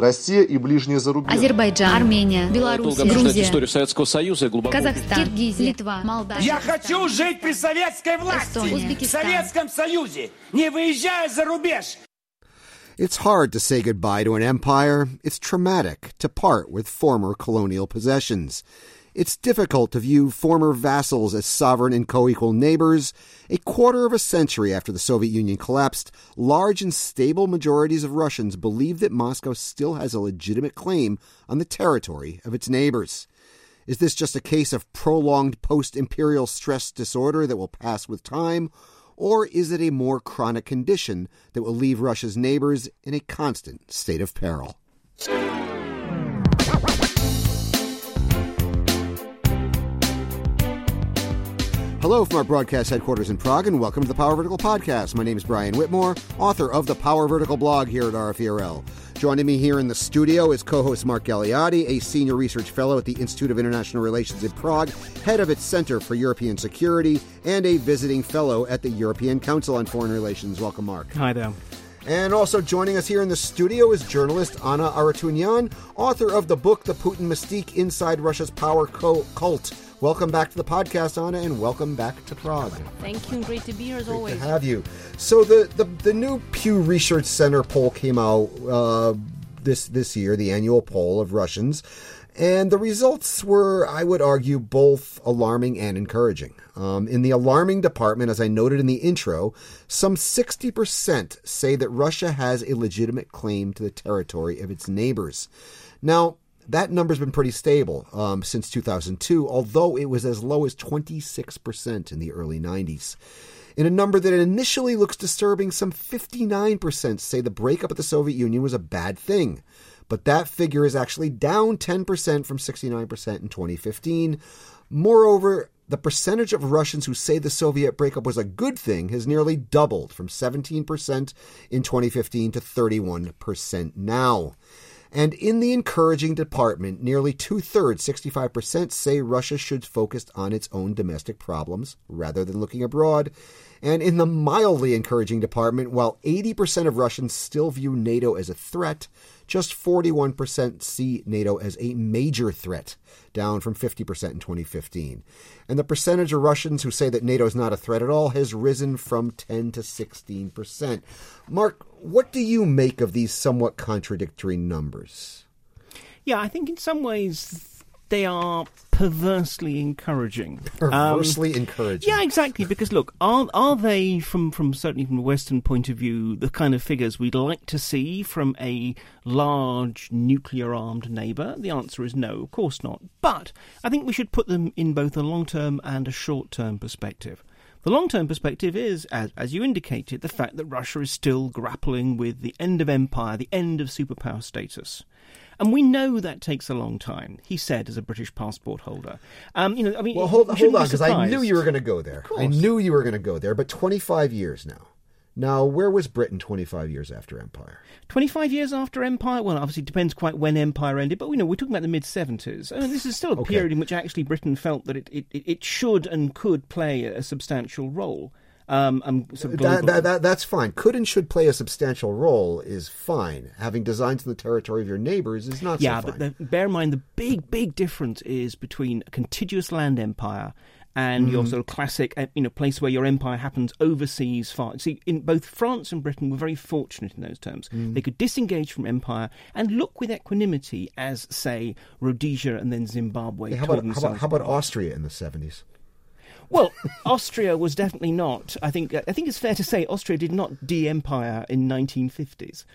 Россия и ближнее зарубежье. Азербайджан, Армения, Беларусь, Грузия, историю Советского Союза и глубоко Казахстан, Киргизия, Литва, Молдавия. Я хочу жить при советской власти, Эстония, в Узбекистан. Советском Союзе, не выезжая за рубеж. It's hard to say goodbye to an empire. It's traumatic to part with former colonial possessions. It's difficult to view former vassals as sovereign and co-equal neighbors. A quarter of a century after the Soviet Union collapsed, large and stable majorities of Russians believe that Moscow still has a legitimate claim on the territory of its neighbors. Is this just a case of prolonged post-imperial stress disorder that will pass with time? Or is it a more chronic condition that will leave Russia's neighbors in a constant state of peril? Hello from our broadcast headquarters in Prague, and welcome to the Power Vertical Podcast. My name is Brian Whitmore, author of the Power Vertical blog here at RFERL. Joining me here in the studio is co host Mark Galeotti, a senior research fellow at the Institute of International Relations in Prague, head of its Center for European Security, and a visiting fellow at the European Council on Foreign Relations. Welcome, Mark. Hi there. And also joining us here in the studio is journalist Anna Arutunyan, author of the book The Putin Mystique Inside Russia's Power Co- Cult. Welcome back to the podcast, Anna, and welcome back to Prague. Thank you. Great to be here as Great always. to have you. So the, the the new Pew Research Center poll came out uh, this this year, the annual poll of Russians, and the results were, I would argue, both alarming and encouraging. Um, in the alarming department, as I noted in the intro, some sixty percent say that Russia has a legitimate claim to the territory of its neighbors. Now. That number's been pretty stable um, since 2002, although it was as low as 26% in the early 90s. In a number that initially looks disturbing, some 59% say the breakup of the Soviet Union was a bad thing. But that figure is actually down 10% from 69% in 2015. Moreover, the percentage of Russians who say the Soviet breakup was a good thing has nearly doubled from 17% in 2015 to 31% now. And in the encouraging department, nearly two thirds, 65%, say Russia should focus on its own domestic problems rather than looking abroad. And in the mildly encouraging department, while 80% of Russians still view NATO as a threat, just 41% see NATO as a major threat, down from 50% in 2015. And the percentage of Russians who say that NATO is not a threat at all has risen from 10 to 16%. Mark, what do you make of these somewhat contradictory numbers? Yeah, I think in some ways they are perversely encouraging. Perversely um, encouraging. Yeah, exactly. Because look, are are they from from certainly from a Western point of view the kind of figures we'd like to see from a large nuclear armed neighbour? The answer is no, of course not. But I think we should put them in both a long term and a short term perspective. The long term perspective is, as, as you indicated, the fact that Russia is still grappling with the end of empire, the end of superpower status. And we know that takes a long time, he said as a British passport holder. Um, you know, I mean, Well, hold, hold on, because I knew you were going to go there. I knew you were going to go there, but 25 years now. Now, where was Britain 25 years after Empire? 25 years after Empire? Well, obviously, it depends quite when Empire ended, but we know we're talking about the mid 70s. I mean, this is still a Okay. period in which actually Britain felt that it, it, it it should and could play a substantial role. Um, um, sort of That, that, that, that's fine. Could and should play a substantial role is fine. Having designs in the territory of your neighbors is not yeah, so but the, bear in mind the big, big difference is between a contiguous land empire and Mm-hmm. your sort of classic, uh, you know, place where your empire happens overseas. Far, see, in both France and Britain were very fortunate in those terms. Mm. They could disengage from empire and look with equanimity as, say, Rhodesia and then Zimbabwe. Hey, how, about, how, about, how about. Austria in the 70s? Well, Austria was definitely not. I think. I think it's fair to say Austria did not de-empire in 1950s.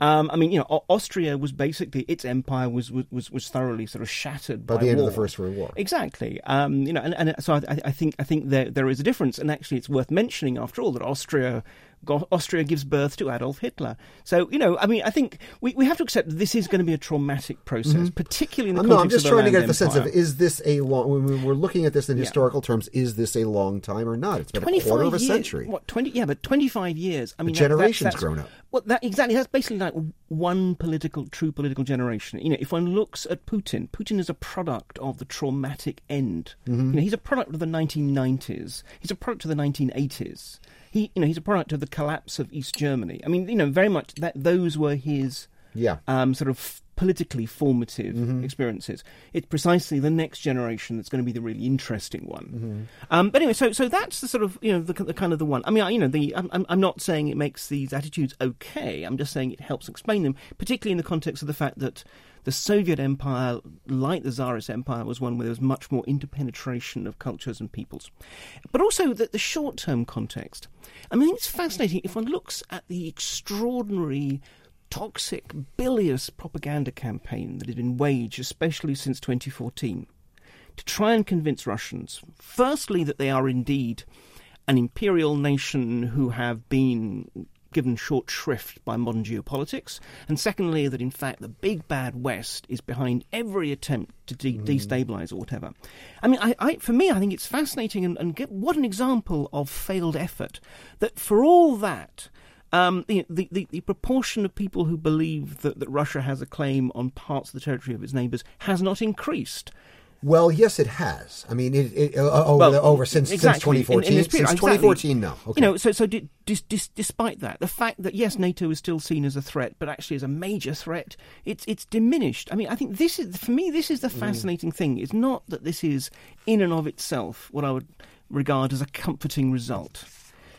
Um, I mean, you know, Austria was basically its empire was was, was, thoroughly sort of shattered By by, the end of the First World War. Exactly. Um, you know, and, and so I, I think I think there there is a difference, and actually, it's worth mentioning after all that Austria. Austria gives birth to Adolf Hitler. So, you know, I mean, I think we, we have to accept that this is going to be a traumatic process, particularly in the Uh, no, I'm just trying to get the sense of is this a long, when we're looking at this in Yeah. historical terms, is this a long time or not? It's been a quarter of a years, century. What twenty? Yeah, but twenty-five years. I mean, that- generation's that's, grown up. Well, that exactly. That's basically like one political, true political generation. You know, if one looks at Putin, Putin is a product of the traumatic end. Mm-hmm. You know, he's a product of the 1990s. He's a product of the 1980s. He, you know, he's a product of the collapse of East Germany. I mean, you know, very much that those were his Yeah. um, sort of politically formative Mm-hmm. experiences. It's precisely the next generation that's going to be the really interesting one. Mm-hmm. Um, but anyway, so so that's the sort of you know the, the kind of the one. I mean, I, you know, the I'm, I'm- I'm not saying it makes these attitudes okay. I'm just saying it helps explain them, particularly in the context of the fact that the Soviet Empire, like the Tsarist Empire, was one where there was much more interpenetration of cultures and peoples. But also the, the short term context. I mean, it's fascinating if one looks at the extraordinary toxic, bilious propaganda campaign that has been waged, especially since 2014, to try and convince Russians, firstly, that they are indeed an imperial nation who have been given short shrift by modern geopolitics, and secondly, that in fact the big bad West is behind every attempt to de- destabilize or whatever. I mean, I, I, for me, I think it's fascinating, and, and get, what an example of failed effort. That for all that, um, the, the, the, proportion of people who believe that, that Russia has a claim on parts of the territory of its neighbours has not increased. Well, yes, it has. I mean, it, it, uh, over, Well, the, over since, exactly, since 2014. in- in period, since exactly. 2014, no. Okay. You know, so so di- dis, dis, despite that, the fact that yes, NATO is still seen as a threat, but actually as a major threat, it's it's diminished. I mean, I think this is for me this is the fascinating thing. It's not that this is in and of itself what I would regard as a comforting result.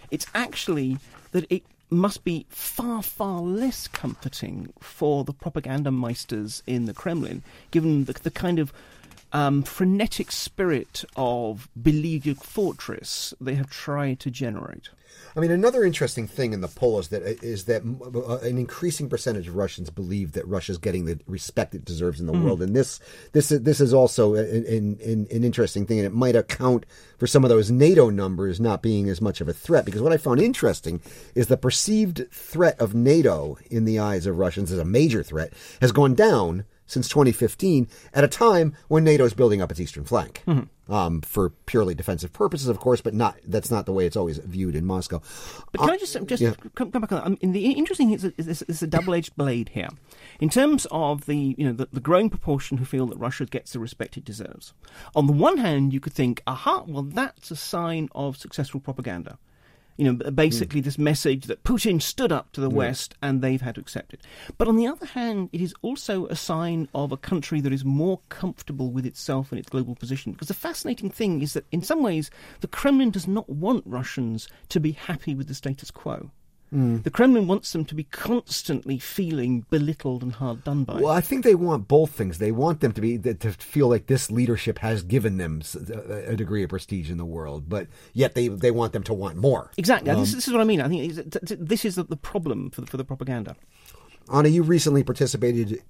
It's actually that it must be far, far less comforting for the propaganda meisters in the Kremlin, given the, the kind of um, frenetic spirit of beleaguered fortress they have tried to generate. I mean, another interesting thing in the poll is that is that uh, an increasing percentage of Russians believe that Russia's getting the respect it deserves in the world, and this this is, this is also an, an, an, an interesting thing, and it might account for some of those NATO numbers not being as much of a threat. Because what I found interesting is the perceived threat of NATO in the eyes of Russians as a major threat has gone down since 2015 at a time when NATO is building up its eastern flank mm-hmm. um, for purely defensive purposes, of course, but not that's not the way it's always viewed in Moscow. But can uh, I just just yeah. come, come back on that? Um, I mean, the interesting thing is that is a double-edged blade here, in terms of the you know the, the growing proportion who feel that Russia gets the respect it deserves. On the one hand, you could think, aha, well that's a sign of successful propaganda. You know, b- hmm. basically this message that Putin stood up to the hmm. West and they've had to accept it. But on the other hand, it is also a sign of a country that is more comfortable with itself and its global position. Because the fascinating thing is that in some ways, the Kremlin does not want Russians to be happy with the status quo. The Kremlin wants them to be constantly feeling belittled and hard done by. Well, I think they want both things. They want them to be to feel like this leadership has given them a degree of prestige in the world, but yet they they want them to want more. Exactly. Um, this, this is what I mean. I think it's- t- t- this is the, the problem for the, for the propaganda. Anna, you recently participated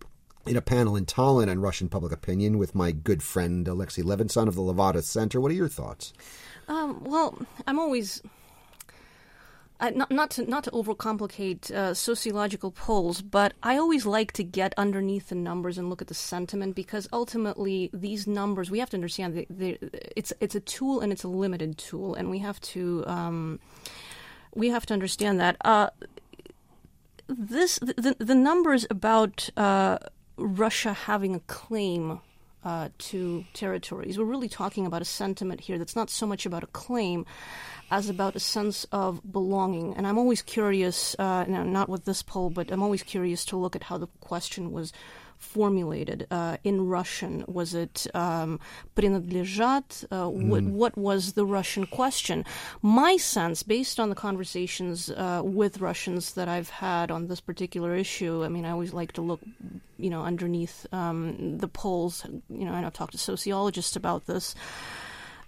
in a panel in Tallinn on Russian public opinion with my good friend Alexei Levinson of the Levada Center. What are your thoughts? Um, well, I'm always I, not not to not to overcomplicate uh, sociological polls, but I always like to get underneath the numbers and look at the sentiment because ultimately these numbers we have to understand it's it's a tool and it's a limited tool, and we have to um, we have to understand that. Uh, this the, the numbers about uh, Russia having a claim uh, to territories. We're really talking about a sentiment here that's not so much about a claim as about a sense of belonging. And I'm always curious, uh, know, not with this poll, but I'm always curious to look at how the question was formulated uh, in Russian. Was it um, принадлежат? Uh, what, what was the Russian question? My sense, based on the conversations uh, with Russians that I've had on this particular issue, I mean, I always like to look, you know, underneath um, the polls. You know, and I've talked to sociologists about this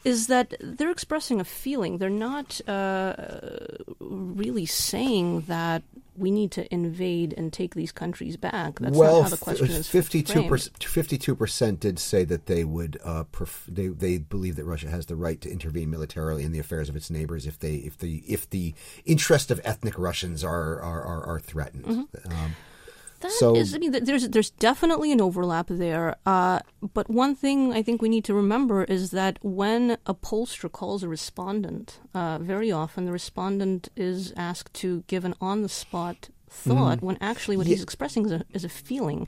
is that they're expressing a feeling. They're not uh, really saying that we need to invade and take these countries back. That's well, not how the question is fifty-two framed. percent. Fifty-two percent did say that they would. Uh, pref- they they believe that Russia has the right to intervene militarily in the affairs of its neighbors if they if the if the interest of ethnic Russians are are are, are threatened. Mm-hmm. Um, That So- is- I mean, there's there's definitely an overlap there. Uh, but one thing I think we need to remember is that when a pollster calls a respondent, uh, very often the respondent is asked to give an on the spot thought when actually what he's expressing is a, is a feeling.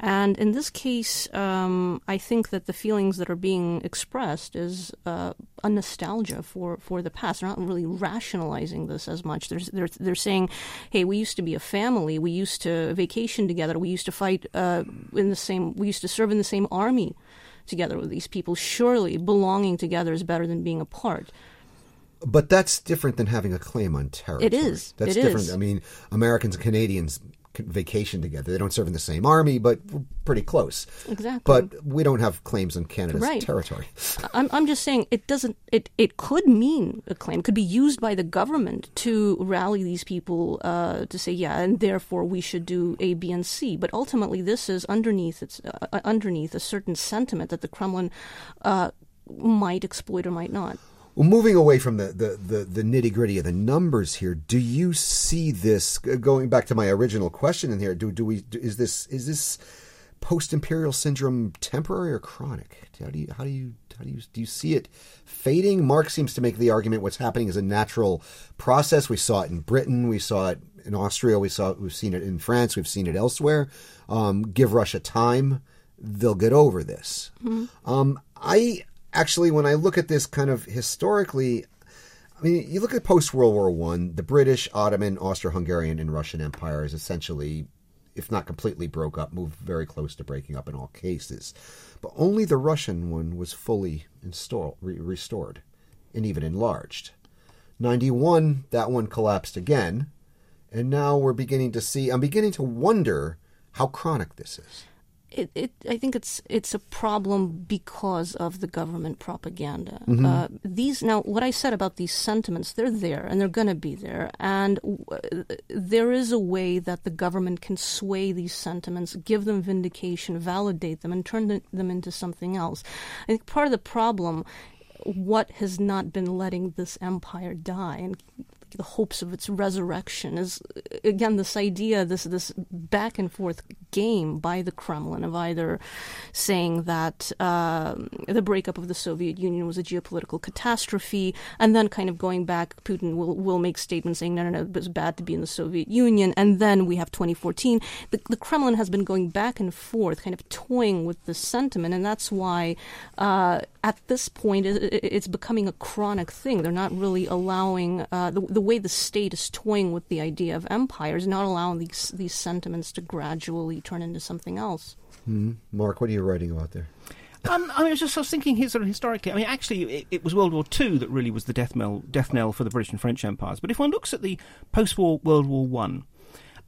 And in this case, um, I think that the feelings that are being expressed is uh, a nostalgia for, for the past. They're not really rationalizing this as much. They're, they're, they're saying, hey, we used to be a family. We used to vacation together. We used to fight uh, in the same, we used to serve in the same army together with these people. Surely belonging together is better than being apart. But that's different than having a claim on territory. It is. That's It different. is. I mean, Americans and Canadians vacation together. They don't serve in the same army, but we're pretty close. Exactly. But we don't have claims on Canada's Right. territory. I'm, I'm just saying it doesn't it, it could mean a claim could be used by the government to rally these people uh, to say yeah and therefore we should do A B and C but ultimately this is underneath it's uh, underneath a certain sentiment that the Kremlin uh, might exploit or might not Well, moving away from the, the, the, the nitty gritty of the numbers here, do you see this going back to my original question in here? Do do we do, is this is this post imperial syndrome temporary or chronic? How do you how do you how do you do you see it fading? Mark seems to make the argument what's happening is a natural process. We saw it in Britain, we saw it in Austria, we saw we've seen it in France, we've seen it elsewhere. Um, give Russia time, they'll get over this. Um, I actually, when I look at this kind of historically, I mean, you look at post World War One, the British, Ottoman, Austro-Hungarian, and Russian empires essentially, if not completely broke up, moved very close to breaking up in all cases. But only the Russian one was fully installed, re- restored, and even enlarged. Ninety-one, that one collapsed again, and now we're beginning to see. I'm beginning to wonder how chronic this is. It, it I think it's it's a problem because of the government propaganda. Mm-hmm. Uh, these now, what I said about these sentiments, they're there and they're going to be there, and uh, there is a way that the government can sway these sentiments, give them vindication, validate them, and turn them- them into something else. I think part of the problem. What has not been letting this empire die and the hopes of its resurrection is again this idea this this back and forth game by the Kremlin of either saying that um, the breakup of the Soviet Union was a geopolitical catastrophe and then kind of going back Putin will will make statements saying no no no it was bad to be in the Soviet Union. And then we have 2014 the, the Kremlin has been going back and forth kind of toying with this sentiment. And that's why uh, at this point it- it's becoming a chronic thing. They're not really allowing uh, the, the way the state is toying with the idea of empires not allowing these these sentiments to gradually turn into something else Mark, what are you writing about there? Um, I, mean, I was just I was thinking here, sort of historically. I mean, actually, it, it was World War II that really was the death knell, death knell for the British and French empires. But if one looks at the post-war World War One,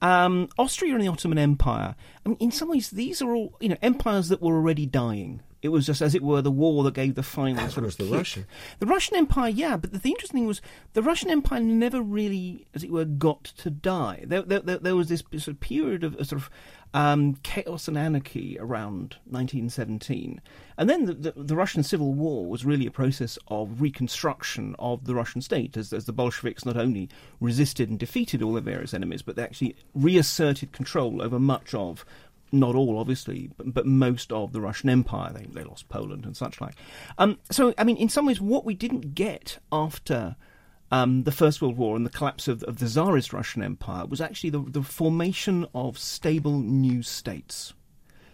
um, Austria and the Ottoman Empire. I mean, in some ways, these are all you know empires that were already dying. It was just, as it were, the war that gave the final sort was of the kick. Russian. The Russian Empire, yeah, but the, the interesting thing was the Russian Empire never really, as it were, got to die. There, there, there, there was this sort of period of sort of um, chaos and anarchy around 1917, and then the, the, the Russian Civil War was really a process of reconstruction of the Russian state, as, as the Bolsheviks not only resisted and defeated all their various enemies, but they actually reasserted control over much of not all, obviously, but, but most of the Russian Empire. They, they lost Poland and such like. Um, so, I mean, in some ways, what we didn't get after um, the First World War and the collapse of, of the Tsarist Russian Empire was actually the, the formation of stable new states.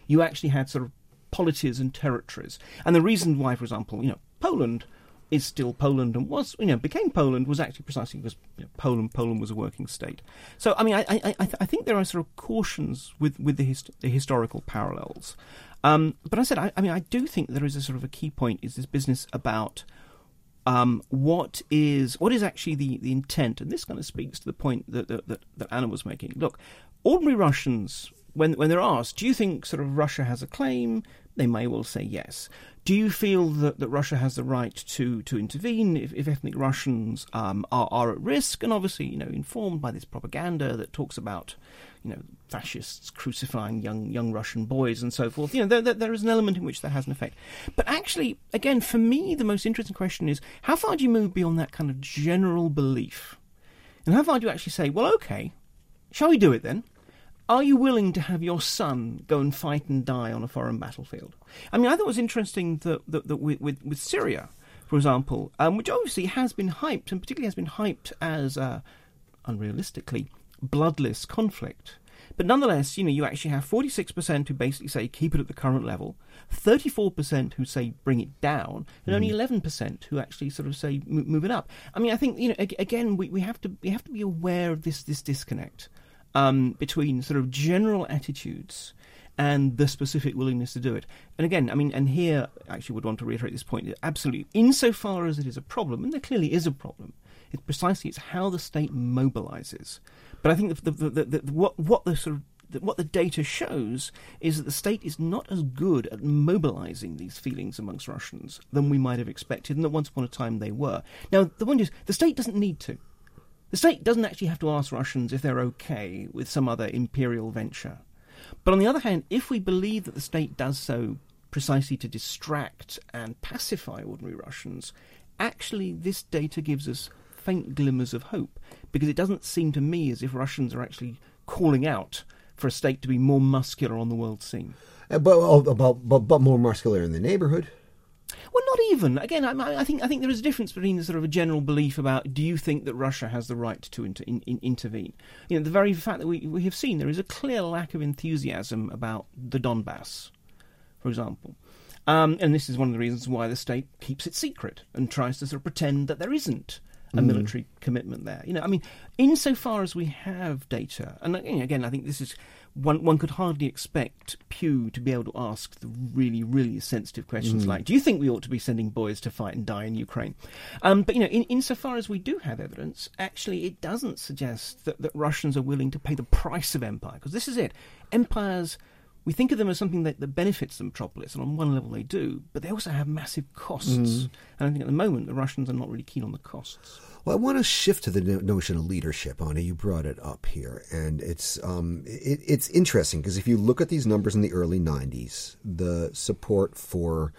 You actually had sort of polities and territories. And the reason why, for example, you know, Poland is still Poland and was, you know, became Poland was actually precisely because you know, Poland Poland was a working state. So, I mean, I, I, I, I think there are sort of cautions with, with the, hist- the historical parallels. Um, but I said, I, I mean, I do think there is a sort of a key point is this business about um, what is what is actually the, the intent, and this kind of speaks to the point that, that, that, that Anna was making. Look, ordinary Russians, when when they're asked, do you think sort of Russia has a claim? They may well say yes. Do you feel that, that Russia has the right to, to intervene if, if ethnic Russians um, are, are at risk? And obviously, you know, informed by this propaganda that talks about, you know, fascists crucifying young young Russian boys and so forth. You know, there, there, there is an element in which that has an effect. But actually, again, for me, the most interesting question is how far do you move beyond that kind of general belief? And how far do you actually say, well, okay, shall we do it then? Are you willing to have your son go and fight and die on a foreign battlefield? I mean, I thought it was interesting that, that, that with, with, with Syria, for example, um, which obviously has been hyped, and particularly has been hyped as, uh, unrealistically, bloodless conflict. But nonetheless, you know, you actually have 46% who basically say keep it at the current level, 34% who say bring it down, and only 11% who actually sort of say move it up. I mean, I think you know, again, we, we have to we have to be aware of this this disconnect um, between sort of general attitudes and the specific willingness to do it. And again, I mean, and here I actually would want to reiterate this point. Absolutely, insofar as it is a problem, and there clearly is a problem, it's precisely it's how the state mobilizes. But I think the, the, the, what what the sort of what the data shows is that the state is not as good at mobilizing these feelings amongst Russians than we might have expected, and that once upon a time they were. Now, the one is the state doesn't need to. The state doesn't actually have to ask Russians if they're okay with some other imperial venture. But on the other hand, if we believe that the state does so precisely to distract and pacify ordinary Russians, actually this data gives us faint glimmers of hope because it doesn't seem to me as if Russians are actually calling out for a state to be more muscular on the world scene. Uh, but, oh, but, but, but more muscular in the neighborhood. Well, not even. Again, I, I, think I think there is a difference between the sort of a general belief about do you think that Russia has the right to inter, in, in, intervene? You know, the very fact that we we have seen there is a clear lack of enthusiasm about the Donbass, for example. Um, and this is one of the reasons why the state keeps it secret and tries to sort of pretend that there isn't a Mm. military commitment there. You know, I mean, insofar as we have data, and again, I think this is one. One could hardly expect Pew to be able to ask the really, really sensitive questions like, "Do you think we ought to be sending boys to fight and die in Ukraine?" Um, but you know, in, insofar as we do have evidence, actually, it doesn't suggest that, that Russians are willing to pay the price of empire, because this is it. Empires. We think of them as something that, that benefits the metropolis, and on one level they do, but they also have massive costs. And I think at the moment the Russians are not really keen on the costs. Well, I want to shift to the notion of leadership, Anna. You brought it up here, and it's um, it, it's interesting because if you look at these numbers in the early '90s, the support for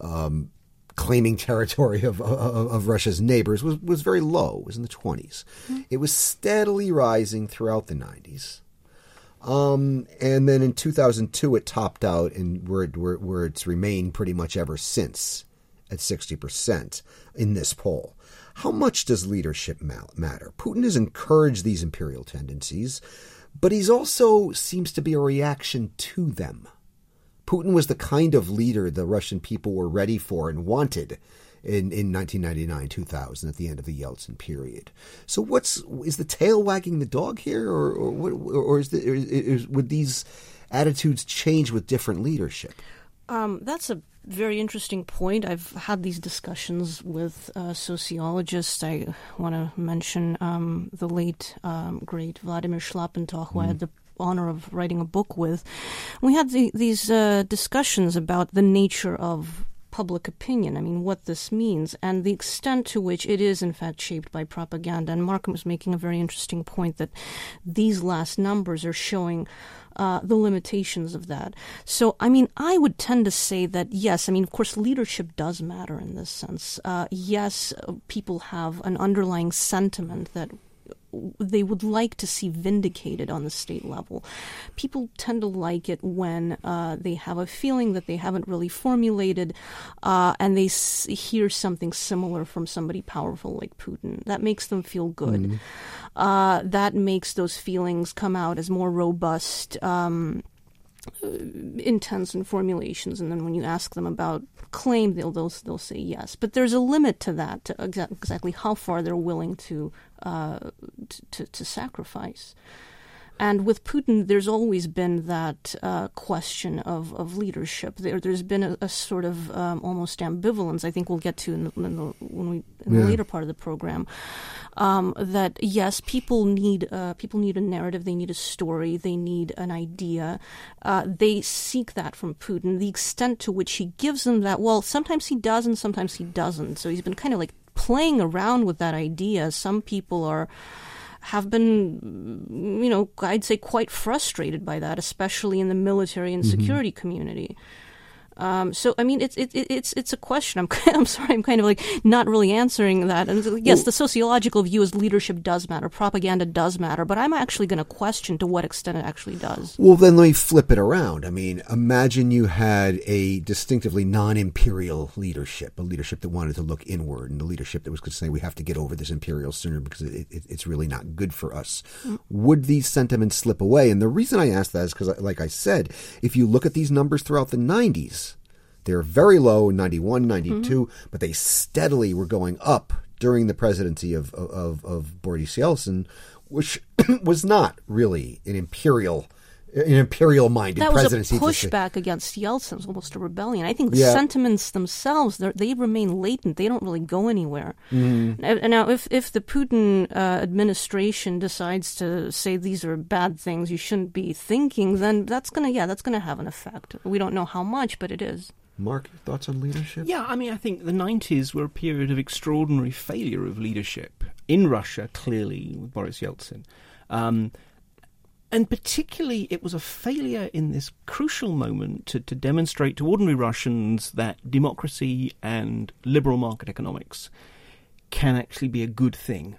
um, claiming territory of, of, of Russia's neighbors was was very low. It was in the 20s. It was steadily rising throughout the '90s. Um, and then in 2002, it topped out, and where, where, where it's remained pretty much ever since at 60% in this poll. How much does leadership matter? Putin has encouraged these imperial tendencies, but he's also seems to be a reaction to them. Putin was the kind of leader the Russian people were ready for and wanted in, in 1999 2000 at the end of the Yeltsin period. So, what's is the tail wagging the dog here, or or, or is, the, is, is would these attitudes change with different leadership? Um, that's a very interesting point. I've had these discussions with uh, sociologists. I want to mention um, the late, um, great Vladimir Shlapentokh, who I had the honor of writing a book with. We had the, these uh, discussions about the nature of public opinion. I mean, what this means and the extent to which it is, in fact, shaped by propaganda. And Markham was making a very interesting point that these last numbers are showing uh, the limitations of that. So, I mean, I would tend to say that yes, I mean, of course, leadership does matter in this sense. Uh, yes, uh, people have an underlying sentiment that they would like to see vindicated on the state level. People tend to like it when uh, they have a feeling that they haven't really formulated uh, and they s- hear something similar from somebody powerful like Putin. That makes them feel good. Uh, that makes those feelings come out as more robust. Um, intents and formulations, and then when you ask them about claim, they'll they'll, they'll say yes. But there's a limit to that, to exa- exactly how far they're willing to uh, to, to sacrifice. And with Putin, there's always been that uh, question of, of leadership. There, there's been a, a sort of um, almost ambivalence. I think we'll get to in the, in the, when we in the later part of the program. Um, that yes, people need uh, people need a narrative. They need a story. They need an idea. Uh, they seek that from Putin. The extent to which he gives them that, well, sometimes he does and sometimes he doesn't. So he's been kind of like playing around with that idea. Some people are have been, you know, I'd say quite frustrated by that, especially in the military and mm-hmm. security community. Um, so I mean, it's it, it's it's a question. I'm I'm sorry, I'm kind of like not really answering that. And yes, the sociological view is leadership does matter, propaganda does matter, but I'm actually going to question to what extent it actually does. Well, then let me flip it around. I mean, imagine you had a distinctively non-imperial leadership, a leadership that wanted to look inward, and a leadership that was going to say we have to get over this imperial sooner because it, it, it's really not good for us. Mm. Would these sentiments slip away? And the reason I ask that is because, like I said, if you look at these numbers throughout the 90s they're very low, in 91, 92, mm-hmm. but they steadily were going up during the presidency of, of, of Boris Yeltsin, which was not really an imperial an imperial minded presidency. That was a pushback against Yeltsin. It was almost a rebellion. I think the yeah. sentiments themselves they remain latent. They don't really go anywhere. Mm. Now, if if the Putin uh, administration decides to say these are bad things you shouldn't be thinking, then that's gonna yeah that's gonna have an effect. We don't know how much, but it is. Mark, your thoughts on leadership? Yeah, I mean, I think the 90s were a period of extraordinary failure of leadership in Russia, clearly, with Boris Yeltsin. Um, and particularly, it was a failure in this crucial moment to, to demonstrate to ordinary Russians that democracy and liberal market economics can actually be a good thing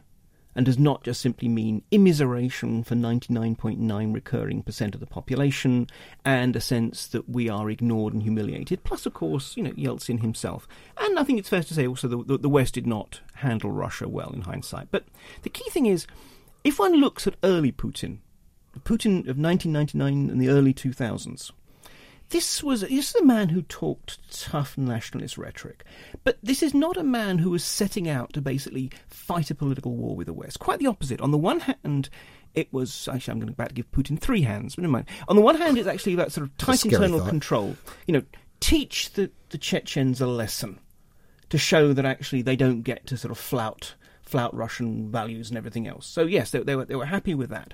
and does not just simply mean immiseration for 99.9 recurring percent of the population and a sense that we are ignored and humiliated. Plus, of course, you know, Yeltsin himself. And I think it's fair to say also that the West did not handle Russia well in hindsight. But the key thing is, if one looks at early Putin, Putin of 1999 and the early 2000s, this was this is a man who talked tough nationalist rhetoric, but this is not a man who was setting out to basically fight a political war with the West. Quite the opposite. On the one hand, it was actually I'm going to about to give Putin three hands, but never mind. On the one hand, it's actually about sort of tight internal thought. control. You know, teach the, the Chechens a lesson to show that actually they don't get to sort of flout flout Russian values and everything else. So yes, they, they were they were happy with that.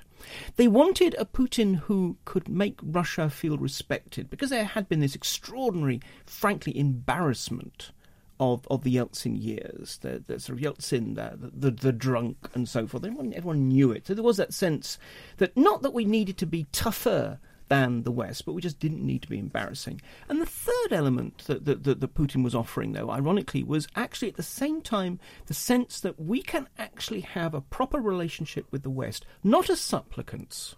They wanted a Putin who could make Russia feel respected because there had been this extraordinary, frankly, embarrassment of, of the Yeltsin years, the, the sort of Yeltsin, the, the, the drunk, and so forth. Everyone, everyone knew it. So there was that sense that not that we needed to be tougher than the West, but we just didn't need to be embarrassing. And the third element that, that, that, that Putin was offering, though, ironically, was actually at the same time the sense that we can actually have a proper relationship with the West, not as supplicants,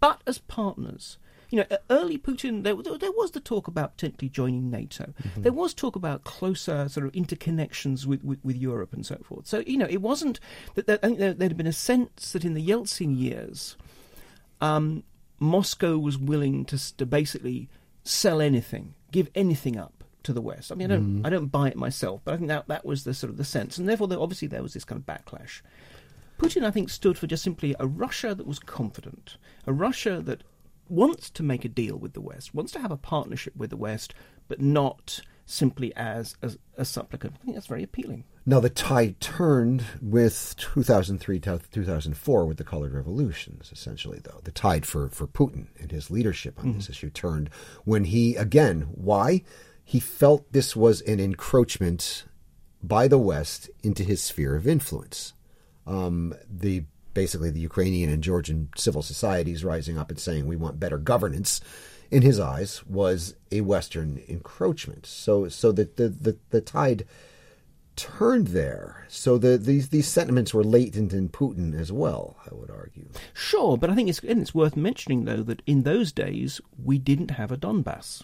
but as partners you know, early Putin, there, there was the talk about potentially joining NATO. Mm-hmm. There was talk about closer sort of interconnections with, with, with, Europe and so forth. So, you know, it wasn't that there, there, had been a sense that in the Yeltsin years, um, Moscow was willing to, to basically sell anything, give anything up to the West. I mean, I don't, mm. I don't buy it myself, but I think that that was the sort of the sense, and therefore, there, obviously, there was this kind of backlash. Putin, I think, stood for just simply a Russia that was confident, a Russia that wants to make a deal with the West, wants to have a partnership with the West, but not simply as, as a supplicant. I think that's very appealing. Now, the tide turned with 2003 to 2004 with the colored revolutions, essentially, though. The tide for, for Putin and his leadership on mm-hmm. this issue turned when he, again, why? He felt this was an encroachment by the West into his sphere of influence. Um, the basically the Ukrainian and Georgian civil societies rising up and saying we want better governance in his eyes, was a Western encroachment. So, so that the, the, the tide turned there. So the, these these sentiments were latent in Putin as well. I would argue. Sure, but I think it's and it's worth mentioning though that in those days we didn't have a Donbass.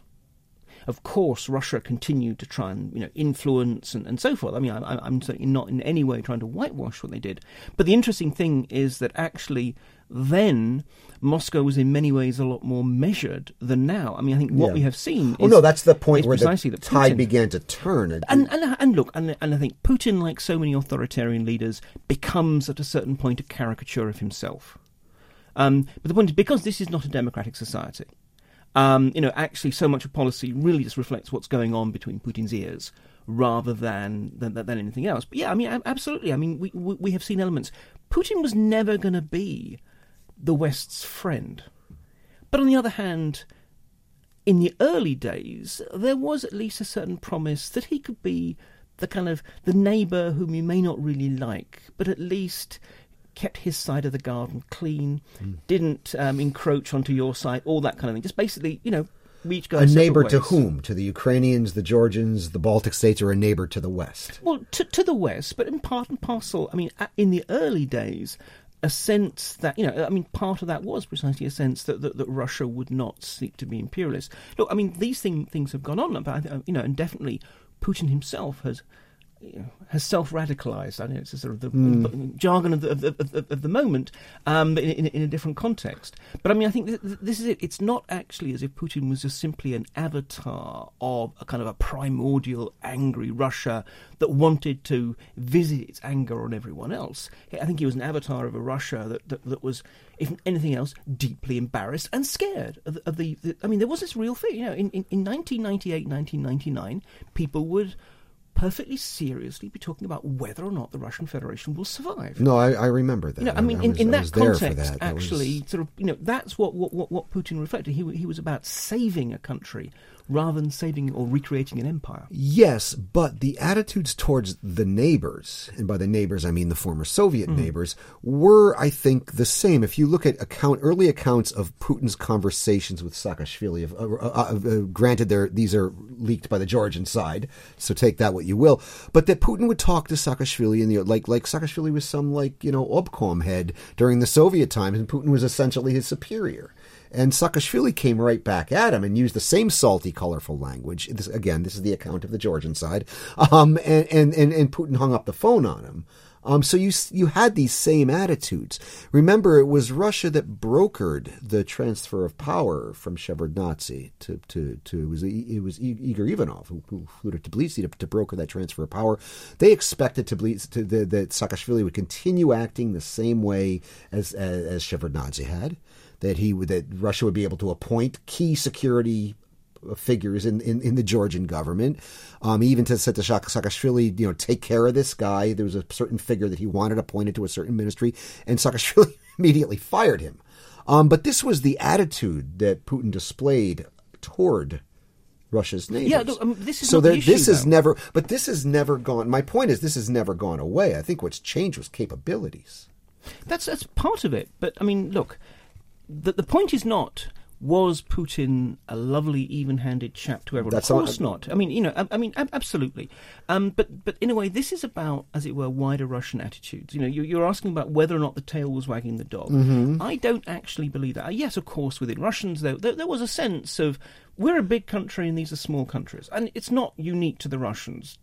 Of course, Russia continued to try and you know influence and, and so forth. I mean, I, I'm certainly not in any way trying to whitewash what they did. But the interesting thing is that actually then Moscow was in many ways a lot more measured than now. I mean, I think what yeah. we have seen. oh no, that's the point where the tide began to turn. And and, and look, and, and I think Putin, like so many authoritarian leaders, becomes at a certain point a caricature of himself. Um, but the point is, because this is not a democratic society, um, you know, actually, so much of policy really just reflects what's going on between Putin's ears rather than than, than anything else. But yeah, I mean, absolutely. I mean, we we have seen elements. Putin was never going to be the West's friend. But on the other hand, in the early days, there was at least a certain promise that he could be the kind of the neighbour whom you may not really like, but at least kept his side of the garden clean, mm. didn't um, encroach onto your side, all that kind of thing. Just basically, you know, we each go a neighbor to whom? To the Ukrainians, the Georgians, the Baltic states, or a neighbor to the west? Well, to, to the west, but in part and parcel. I mean, in the early days, a sense that you know, I mean, part of that was precisely a sense that that, that Russia would not seek to be imperialist. Look, I mean, these thing, things have gone on, but I you know, and definitely Putin himself has. You know, has self-radicalized. I know it's a sort of the jargon of the, of, the, of, the- moment, um, in, in, in a different context. But I mean, I think th- th- this is it. It's not actually as if Putin was just simply an avatar of a kind of a primordial, angry Russia that wanted to visit its anger on everyone else. I think he was an avatar of a Russia that, that, that was, if anything else, deeply embarrassed and scared of the. Of the, the I mean, there was this real fear. You know, in, in, in 1998, 1999, people would perfectly seriously be talking about whether or not the Russian Federation will survive. No, I, I remember that. You know, I mean, in, was- in I that was there for context, that. That was- actually, sort of, you know, that's what, what, what, what Putin reflected. He, he was about saving a country rather than saving or recreating an empire. Yes, but the attitudes towards the neighbors, and by the neighbors I mean the former Soviet neighbors, were, I think, the same. If you look at account early accounts of Putin's conversations with Saakashvili, of- uh, uh, uh, granted, these are leaked by the Georgian side, so take that what you will, but that Putin would talk to Saakashvili, and the, like like Saakashvili was some like you know obkom head during the Soviet times, and Putin was essentially his superior. And Saakashvili came right back at him and used the same salty, colorful language. This, again, this is the account of the Georgian side. Um, and, and, and, and Putin hung up the phone on him. Um, so you you had these same attitudes. Remember, it was Russia that brokered the transfer of power from Shevardnadze to to to it was it was Igor Ivanov who, who flew to Tbilisi to, to broker that transfer of power. They expected Tbilisi to, the, that Saakashvili would continue acting the same way as as, as Shevardnadze had. That he would that Russia would be able to appoint key security figures in, in, in the Georgian government. Um, he even to said to Saak- Saakashvili, you know, take care of this guy. There was a certain figure that he wanted appointed to a certain ministry, and Saakashvili immediately fired him. Um, but this was the attitude that Putin displayed toward Russia's neighbors. Yeah, look, I mean, this is so there, issue, this though. never, but this has never gone. My point is, this has never gone away. I think what's changed was capabilities. That's that's part of it. But I mean, look, the the point is not was Putin a lovely, even-handed chap to everyone? That's of not- course not. I mean, you know, I, I mean, ab- absolutely. Um, but but in a way, this is about, as it were, wider Russian attitudes. You know, you, you're asking about whether or not the tail was wagging the dog. Mm-hmm. I don't actually believe that. Uh, Yes, of course, within Russians, though, there, there was a sense of we're a big country and these are small countries, and it's not unique to the Russians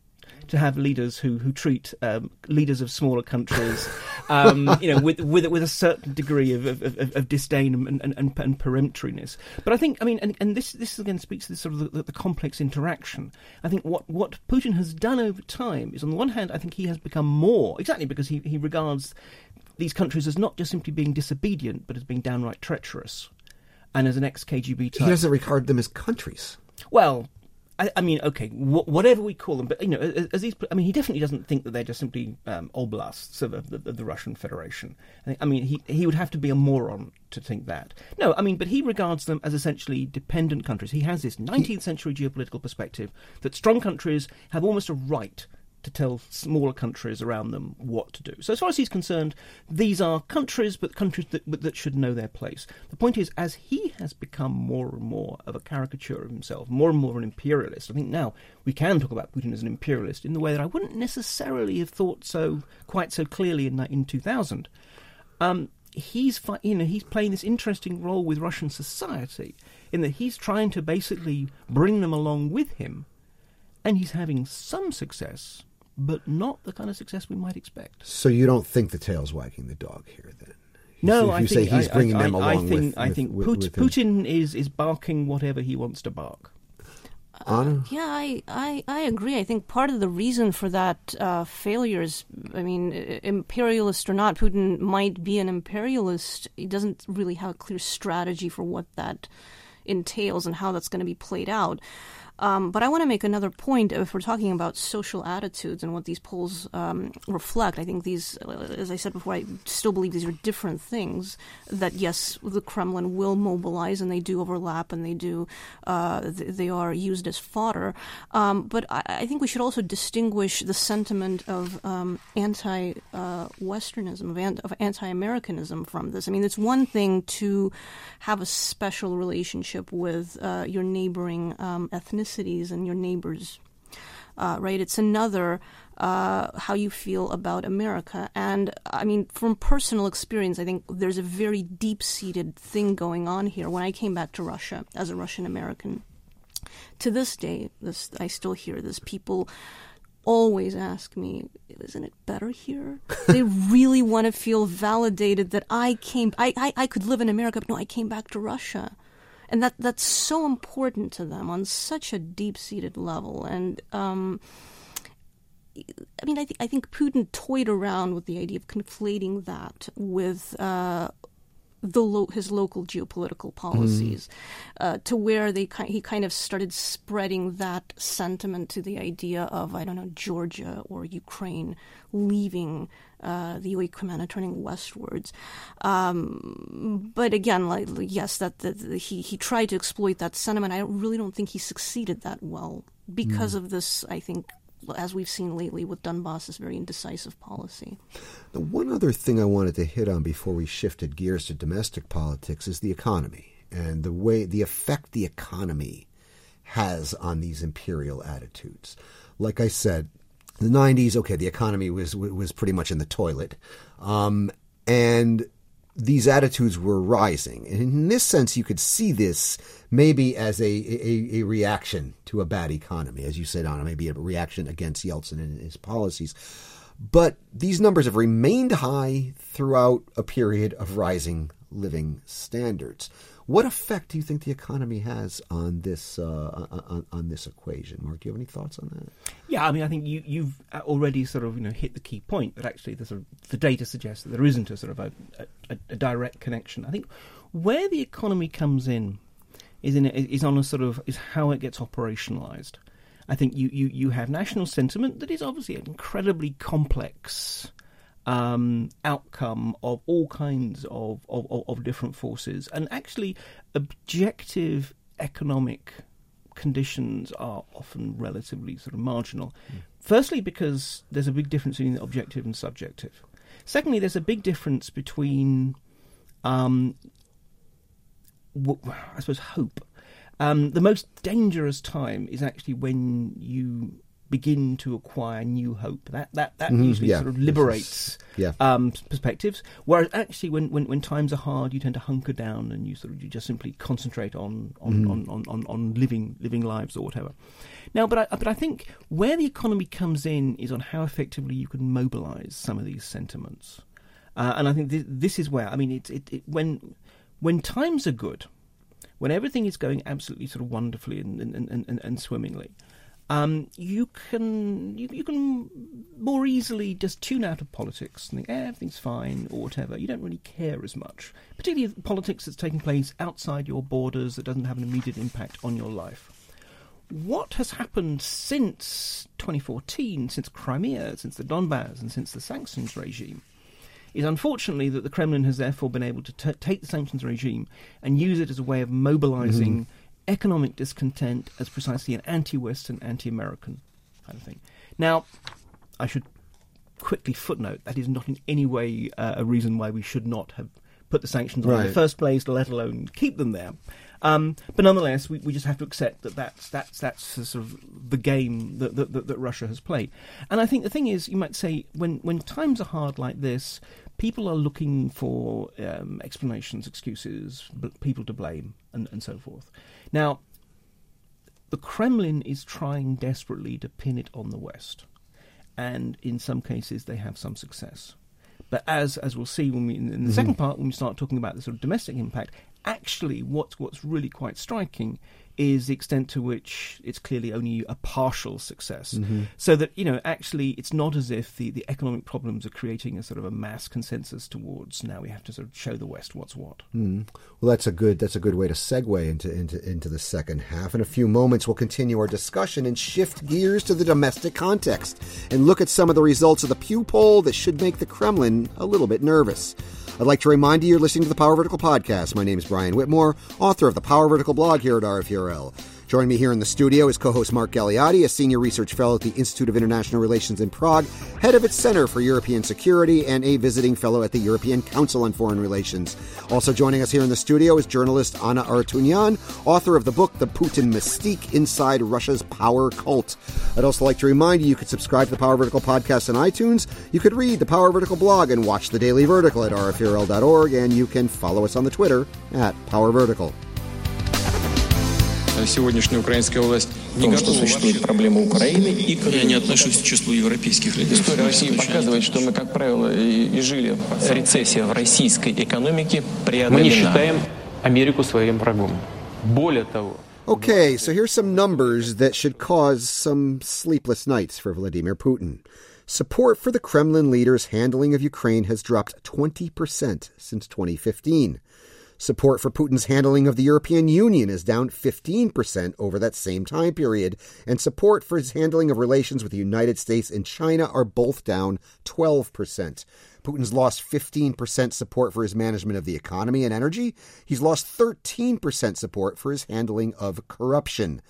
to have leaders who who treat um, leaders of smaller countries, um, you know, with with with a certain degree of of, of, of disdain and, and, and, and peremptoriness. But I think, I mean, and, and this this again speaks to this sort of the, the complex interaction. I think what what Putin has done over time is, on the one hand, I think he has become more exactly because he he regards these countries as not just simply being disobedient, but as being downright treacherous. And as an ex KGB He doesn't regard them as countries. well, I, I mean, okay, wh- whatever we call them, but you know, as, as these, I mean, he definitely doesn't think that they're just simply um, oblasts of, of, the, the Russian Federation. I, think, I mean, he he would have to be a moron to think that. No, I mean, but he regards them as essentially dependent countries. He has this 19th century geopolitical perspective that strong countries have almost a right to tell smaller countries around them what to do. So, as far as he's concerned, these are countries, but countries that, that should know their place. The point is, as he has become more and more of a caricature of himself, more and more of an imperialist, I think now we can talk about Putin as an imperialist in the way that I wouldn't necessarily have thought so quite so clearly in in 2000. Um, he's you know he's playing this interesting role with Russian society in that he's trying to basically bring them along with him, and he's having some success, but not the kind of success we might expect. So you don't think the tail's wagging the dog here, then? You No, say- I you think say he's bringing I, them along I think with, I think with- Put- with. Putin is is barking whatever he wants to bark. Anna? Yeah, I, I, I agree. I think part of the reason for that uh, failure is, I mean, imperialist or not, Putin might be an imperialist. He doesn't really have a clear strategy for what that entails and how that's going to be played out. Um, but I want to make another point if we're talking about social attitudes and what these polls um, reflect. I think these, uh, as I said before, I still believe these are different things. That yes, the Kremlin will mobilize, and they do overlap, and they do uh, th- they are used as fodder. Um, but I, I, think we should also distinguish the sentiment of um, anti-Westernism, of, of anti-Americanism from this. I mean, it's one thing to have a special relationship with uh, your neighboring um, ethnicities and your neighbors, uh, right? It's another uh, how you feel about America. And I mean, from personal experience, I think there's a very deep seated thing going on here. When I came back to Russia as a Russian American, to this day, this I still hear this. People always ask me, "Isn't it better here?" they really want to feel validated that I came. I, I I could live in America, but no, I came back to Russia, and that that's so important to them on such a deep seated level. And um, I mean, I, th- I think Putin toyed around with the idea of conflating that with uh, the lo- his local geopolitical policies, mm. uh, to where they ki- he kind of started spreading that sentiment to the idea of I don't know Georgia or Ukraine leaving uh, the and turning westwards. Um, but again, like yes, that, that, that, he he tried to exploit that sentiment. I really don't think he succeeded that well because mm. of this. I think as we've seen lately with Donbass's very indecisive policy. The one other thing I wanted to hit on before we shifted gears to domestic politics is the economy and the way the effect the economy has on these imperial attitudes. Like I said, the 90s, okay, the economy was was pretty much in the toilet, um, and these attitudes were rising. And in this sense, you could see this maybe as a, a, a, reaction to a bad economy, as you said, Anna, maybe a reaction against Yeltsin and his policies. But these numbers have remained high throughout a period of rising living standards. What effect do you think the economy has on this uh, on, on, this equation, Mark? Do you have any thoughts on that? Yeah, I mean, I think you, you've uh, already sort of you know hit the key point that actually the sort of the data suggests that there isn't a sort of a, a, a direct connection. I think where the economy comes in is in is on a sort of is how it gets operationalized. I think you, you, you have national sentiment that is obviously an incredibly complex um, outcome of all kinds of, of, of, different forces. And actually, objective economic conditions are often relatively sort of marginal. Mm. Firstly, because there's a big difference between objective and subjective. Secondly, there's a big difference between, um, I suppose, hope. Um, the most dangerous time is actually when you begin to acquire new hope. That that that mm-hmm, usually yeah. sort of liberates yeah. um, perspectives. Whereas actually, when, when, when times are hard, you tend to hunker down and you sort of you just simply concentrate on on, mm-hmm. on, on, on, on, living living lives or whatever. Now, but I, but I think where the economy comes in is on how effectively you can mobilise some of these sentiments, uh, and I think this, this is where I mean it, it, it when when times are good. When everything is going absolutely sort of wonderfully and, and, and, and swimmingly, um, you can you, you can more easily just tune out of politics and think eh, everything's fine or whatever. You don't really care as much, particularly politics that's taking place outside your borders that doesn't have an immediate impact on your life. What has happened since 2014, since Crimea, since the Donbass, and since the sanctions regime? is unfortunately that the Kremlin has therefore been able to t- take the sanctions regime and use it as a way of mobilizing mm-hmm economic discontent as precisely an anti Western, anti American kind of thing. Now, I should quickly footnote that is not in any way uh, a reason why we should not have put the sanctions right. on in the first place, let alone keep them there. Um, but nonetheless, we, we just have to accept that that's that's that's sort of the game that, that, that Russia has played. And I think the thing is, you might say, when when times are hard like this, people are looking for um, explanations, excuses, people to blame, and, and so forth. Now, the Kremlin is trying desperately to pin it on the West, and in some cases they have some success. But as as we'll see when we in, the mm-hmm. second part, when we start talking about the sort of domestic impact, actually, what's what's really quite striking is the extent to which it's clearly only a partial success. Mm-hmm. So that, you know, actually it's not as if the, the economic problems are creating a sort of a mass consensus towards now we have to sort of show the West what's what. Well, that's a good that's a good way to segue into into into the second half. In a few moments, we'll continue our discussion and shift gears to the domestic context and look at some of the results of the Pew poll that should make the Kremlin a little bit nervous. I'd like to remind you you're listening to the Power Vertical podcast. My name is Brian Whitmore, author of the Power Vertical blog here at RFE/RL. Joining me here in the studio is co-host Mark Galeotti, a senior research fellow at the Institute of International Relations in Prague, head of its Center for European Security, and a visiting fellow at the European Council on Foreign Relations. Also joining us here in the studio is journalist Anna Arutunyan, author of the book The Putin Mystique Inside Russia's Power Cult. I'd also like to remind you you could subscribe to the Power Vertical podcast on iTunes, you could read the Power Vertical blog and watch the Daily Vertical at rferl.org, and you can follow us on the Twitter at Power Vertical. Сегодняшняя украинская власть не том, что готова существует вообще. проблема Украины и Я не отношусь к числу европейских лидеров. История России показывает, что мы, как правило, и, и жили. Рецессия в российской экономике Мы преодолена. не считаем Америку своим врагом. Более того, Okay, so here's some numbers that should cause some sleepless nights for Vladimir Putin. Support for the Kremlin leader's handling of Ukraine has dropped 20% since 2015. Support for Putin's handling of the European Union is down 15% over that same time period, and support for his handling of relations with the United States and China are both down 12%. Putin's lost 15% support for his management of the economy and energy. He's lost 13% support for his handling of corruption.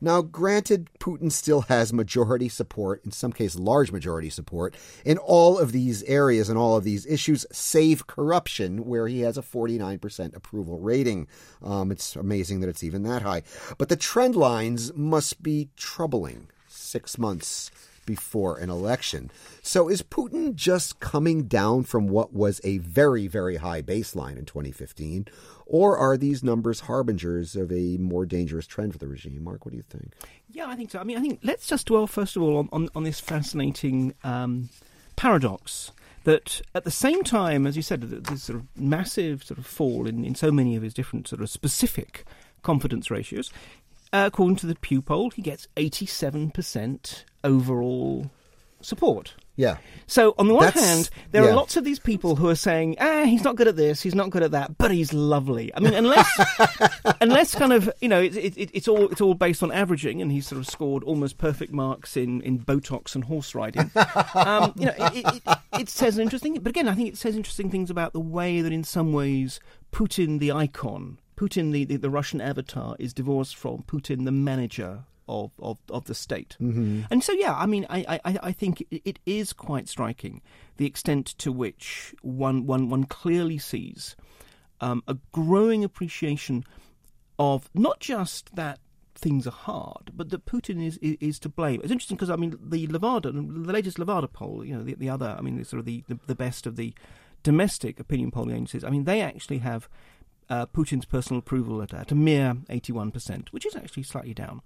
Now, granted, Putin still has majority support, in some cases large majority support, in all of these areas and all of these issues, save corruption, where he has a 49% approval rating. Um, it's amazing that it's even that high. But the trend lines must be troubling six months before an election. So is Putin just coming down from what was a very, very high baseline in 2015? Or are these numbers harbingers of a more dangerous trend for the regime? Mark, what do you think? Yeah, I think so. I mean, I think let's just dwell first of all on, on, on this fascinating um, paradox that at the same time, as you said, th- this sort of massive sort of fall in, in so many of his different sort of specific confidence ratios, uh, according to the Pew poll, he gets 87% overall support. Yeah. So on the one That's- hand, there yeah. are lots of these people who are saying, "Ah, he's not good at this, he's not good at that, but he's lovely." I mean, unless, unless kind of you know, it, it, it, it's all it's all based on averaging, and he's sort of scored almost perfect marks in, in Botox and horse riding. um, you know, it, it, it, it says an interesting, but again, I think it says interesting things about the way that, in some ways, Putin the icon, Putin the, the, the Russian avatar, is divorced from Putin the manager of, of, of the state. Mm-hmm. And so, yeah, I mean, I, I, I think it, is quite striking the extent to which one, one, one clearly sees um, a growing appreciation of not just that things are hard, but that Putin is is, is to blame. It's interesting because I mean the Levada, the latest Levada poll, you know, the, the other, I mean, the sort of the, the, the best of the domestic opinion polling agencies. I mean, they actually have uh, Putin's personal approval at, at a mere eighty-one percent, which is actually slightly down.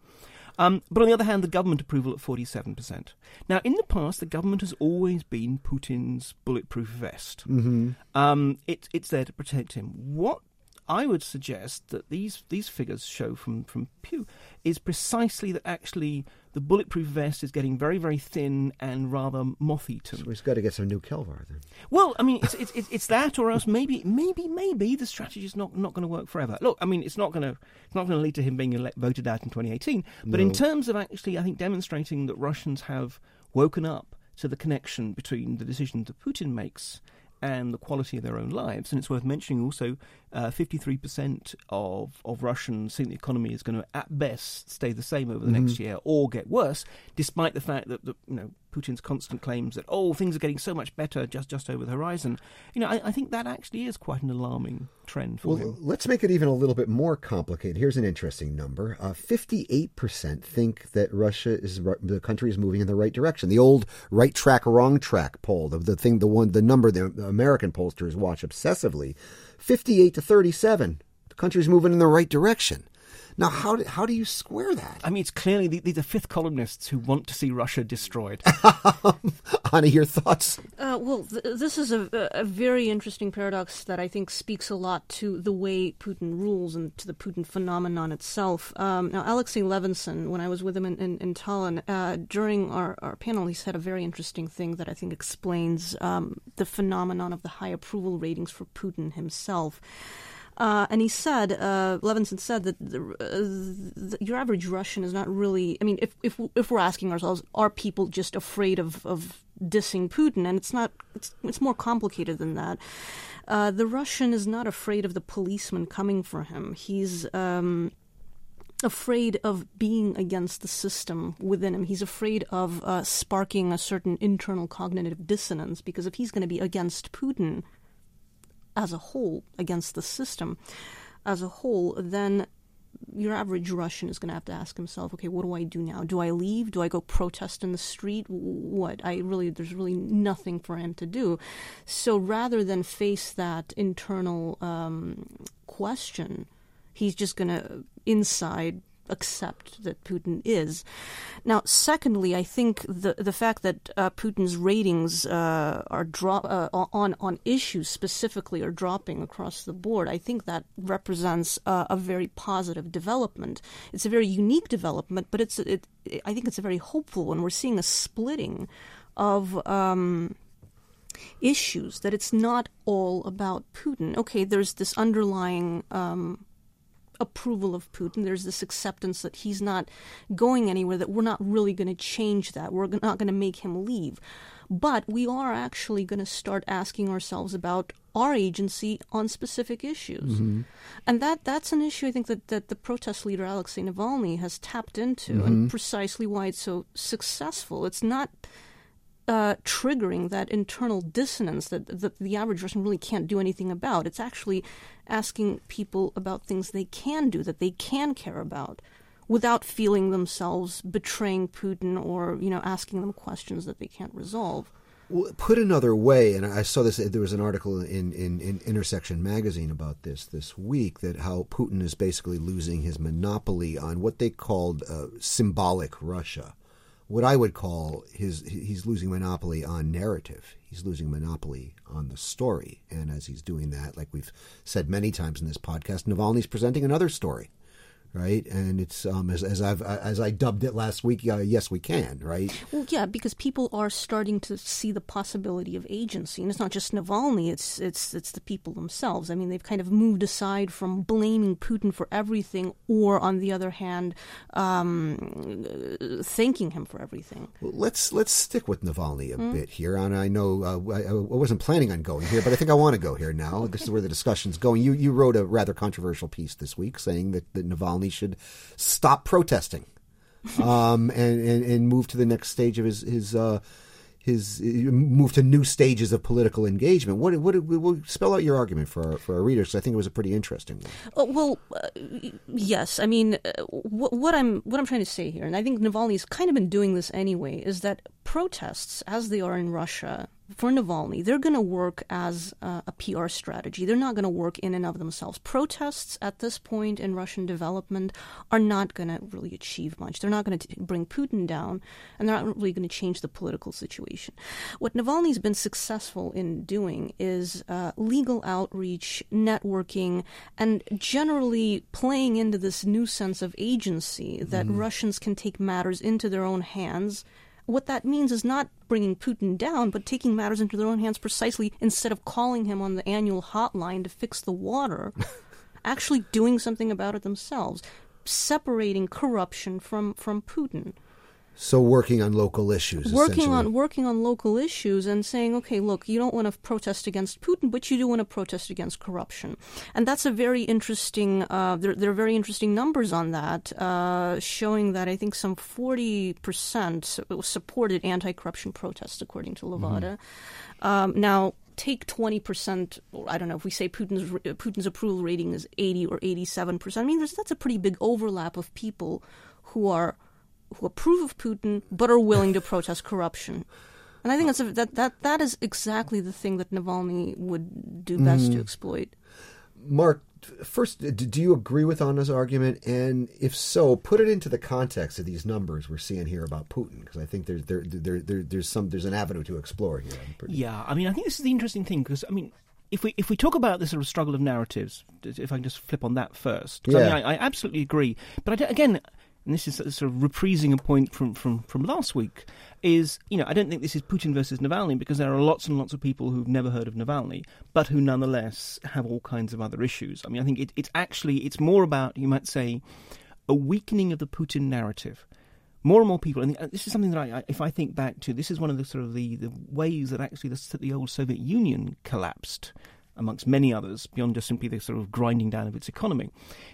Um, but on the other hand, the government approval at 47%. Now, in the past, the government has always been Putin's bulletproof vest. Mm-hmm. Um, it, it's there to protect him. What I would suggest that these, these figures show from, from Pew is precisely that actually the bulletproof vest is getting very, very thin and rather moth-eaten. So he's got to get some new Kevlar then. Well, I mean, it's it's it's, it's that, or else maybe maybe maybe the strategy is not not going to work forever. Look, I mean, it's not going to it's not going to lead to him being ele- voted out in 2018. But in terms of actually, I think demonstrating that Russians have woken up to the connection between the decisions that Putin makes and the quality of their own lives. And it's worth mentioning also, uh, 53% of, of Russians think the economy is going to, at best, stay the same over the next year or get worse, despite the fact that, the, you know, Putin's constant claims that, oh, things are getting so much better just, just over the horizon. You know, I, I think that actually is quite an alarming trend for Well, him. let's make it even a little bit more complicated. Here's an interesting number: uh, fifty-eight percent think that Russia is the country is moving in the right direction. The old "right track, wrong track" poll, the, the thing, the one, the number the American pollsters watch obsessively, fifty-eight to thirty-seven. The country's moving in the right direction. Now, how do, how do you square that? I mean, it's clearly the, these are fifth columnists who want to see Russia destroyed. Anna, your thoughts? Uh, well, th- this is a, a very interesting paradox that I think speaks a lot to the way Putin rules and to the Putin phenomenon itself. Um, now, Alexei Levinson, when I was with him in, in, in Tallinn, uh, during our, our panel, he said a very interesting thing that I think explains um, the phenomenon of the high approval ratings for Putin himself. Uh, and he said, uh, Levinson said that the, uh, the, your average Russian is not really. I mean, if if if we're asking ourselves, are people just afraid of of dissing Putin? And it's not. It's it's more complicated than that. Uh, the Russian is not afraid of the policeman coming for him. He's um, afraid of being against the system within him. He's afraid of uh, sparking a certain internal cognitive dissonance because if he's going to be against Putin as a whole, against the system as a whole, then your average Russian is going to have to ask himself, okay, what do I do now? Do I leave? Do I go protest in the street? What? I really, there's really nothing for him to do. So rather than face that internal um, question, he's just going to inside accept that Putin is. Now, secondly, I think the the fact that uh, Putin's ratings uh, are drop uh, on on issues specifically are dropping across the board. I think that represents a very positive development. It's a very unique development, but it's it, I think it's a very hopeful one. We're seeing a splitting of. Um, issues that it's not all about Putin. Okay, there's this underlying um, approval of Putin. There's this acceptance that he's not going anywhere, that we're not really going to change that. We're not going to make him leave. But we are actually going to start asking ourselves about our agency on specific issues. Mm-hmm. And that that's an issue I think that, that the protest leader Alexei Navalny has tapped into Mm-hmm. and precisely why it's so successful. It's not uh, triggering that internal dissonance that, that the average Russian really can't do anything about. It's actually asking people about things they can do, that they can care about, without feeling themselves betraying Putin or you know asking them questions that they can't resolve. Put another way, and I saw this. There was an article in, in, in Intersection magazine about this this week that how Putin is basically losing his monopoly on what they called uh, symbolic Russia what I would call his he's losing monopoly on narrative. He's losing monopoly on the story, and as he's doing that, like we've said many times in this podcast, Navalny's presenting another story, right? And it's um, as, as I've as I dubbed it last week. Uh, yes, we can, right? Well, yeah, because people are starting to see the possibility of agency, and it's not just Navalny; it's it's it's the people themselves. I mean, they've kind of moved aside from blaming Putin for everything, or on the other hand, um, thanking him for everything. Well, let's let's stick with Navalny a bit here, and I know uh, I, I wasn't planning on going here, but I think I want to go here now. This is where the discussion's going. You you wrote a rather controversial piece this week saying that, that Navalny should stop protesting um, and, and, and move to the next stage of his his uh, his move to new stages of political engagement. What what will spell out your argument for our, for our readers? I think it was a pretty interesting one. Uh, well, uh, yes. I mean, uh, what, what I'm what I'm trying to say here, and I think Navalny's kind of been doing this anyway, is that protests, as they are in Russia, for Navalny, they're going to work as uh, a PR strategy. They're not going to work in and of themselves. Protests at this point in Russian development are not going to really achieve much. They're not going to bring Putin down, and they're not really going to change the political situation. What Navalny's been successful in doing is uh, legal outreach, networking, and generally playing into this new sense of agency that Mm-hmm. Russians can take matters into their own hands what that means is not bringing Putin down, but taking matters into their own hands precisely instead of calling him on the annual hotline to fix the water, actually doing something about it themselves, separating corruption from, from Putin. So working on local issues, Working on working on local issues and saying, okay, look, you don't want to protest against Putin, but you do want to protest against corruption, and that's a very interesting. Uh, there, there are very interesting numbers on that, uh, showing that I think some forty percent supported anti-corruption protests, according to Levada. Um, now, take 20%, or I don't know, if we say Putin's Putin's approval rating is 80 or 87%, I mean, that's a pretty big overlap of people who are who approve of Putin but are willing to protest corruption. And I think that's a, that that that is exactly the thing that Navalny would do best to mm. exploit. Mark, first, do you agree with Anna's argument? And if so, put it into the context of these numbers we're seeing here about Putin, because I think there's there, there, there, there's some there's an avenue to explore here. Pretty- Yeah, I mean, I think this is the interesting thing because I mean, if we if we talk about this sort of struggle of narratives, if I can just flip on that first, 'cause I, mean, Yeah. I, I absolutely agree. But I again, and this is sort of reprising a point from, from, from last week, is you know I don't think this is Putin versus Navalny because there are lots and lots of people who've never heard of Navalny, but who nonetheless have all kinds of other issues. I mean, I think it, it's actually it's more about you might say a weakening of the Putin narrative more and more people, and this is something that I, if I think back to, this is one of the sort of the, the ways that actually the, the old Soviet Union collapsed, amongst many others, beyond just simply the sort of grinding down of its economy,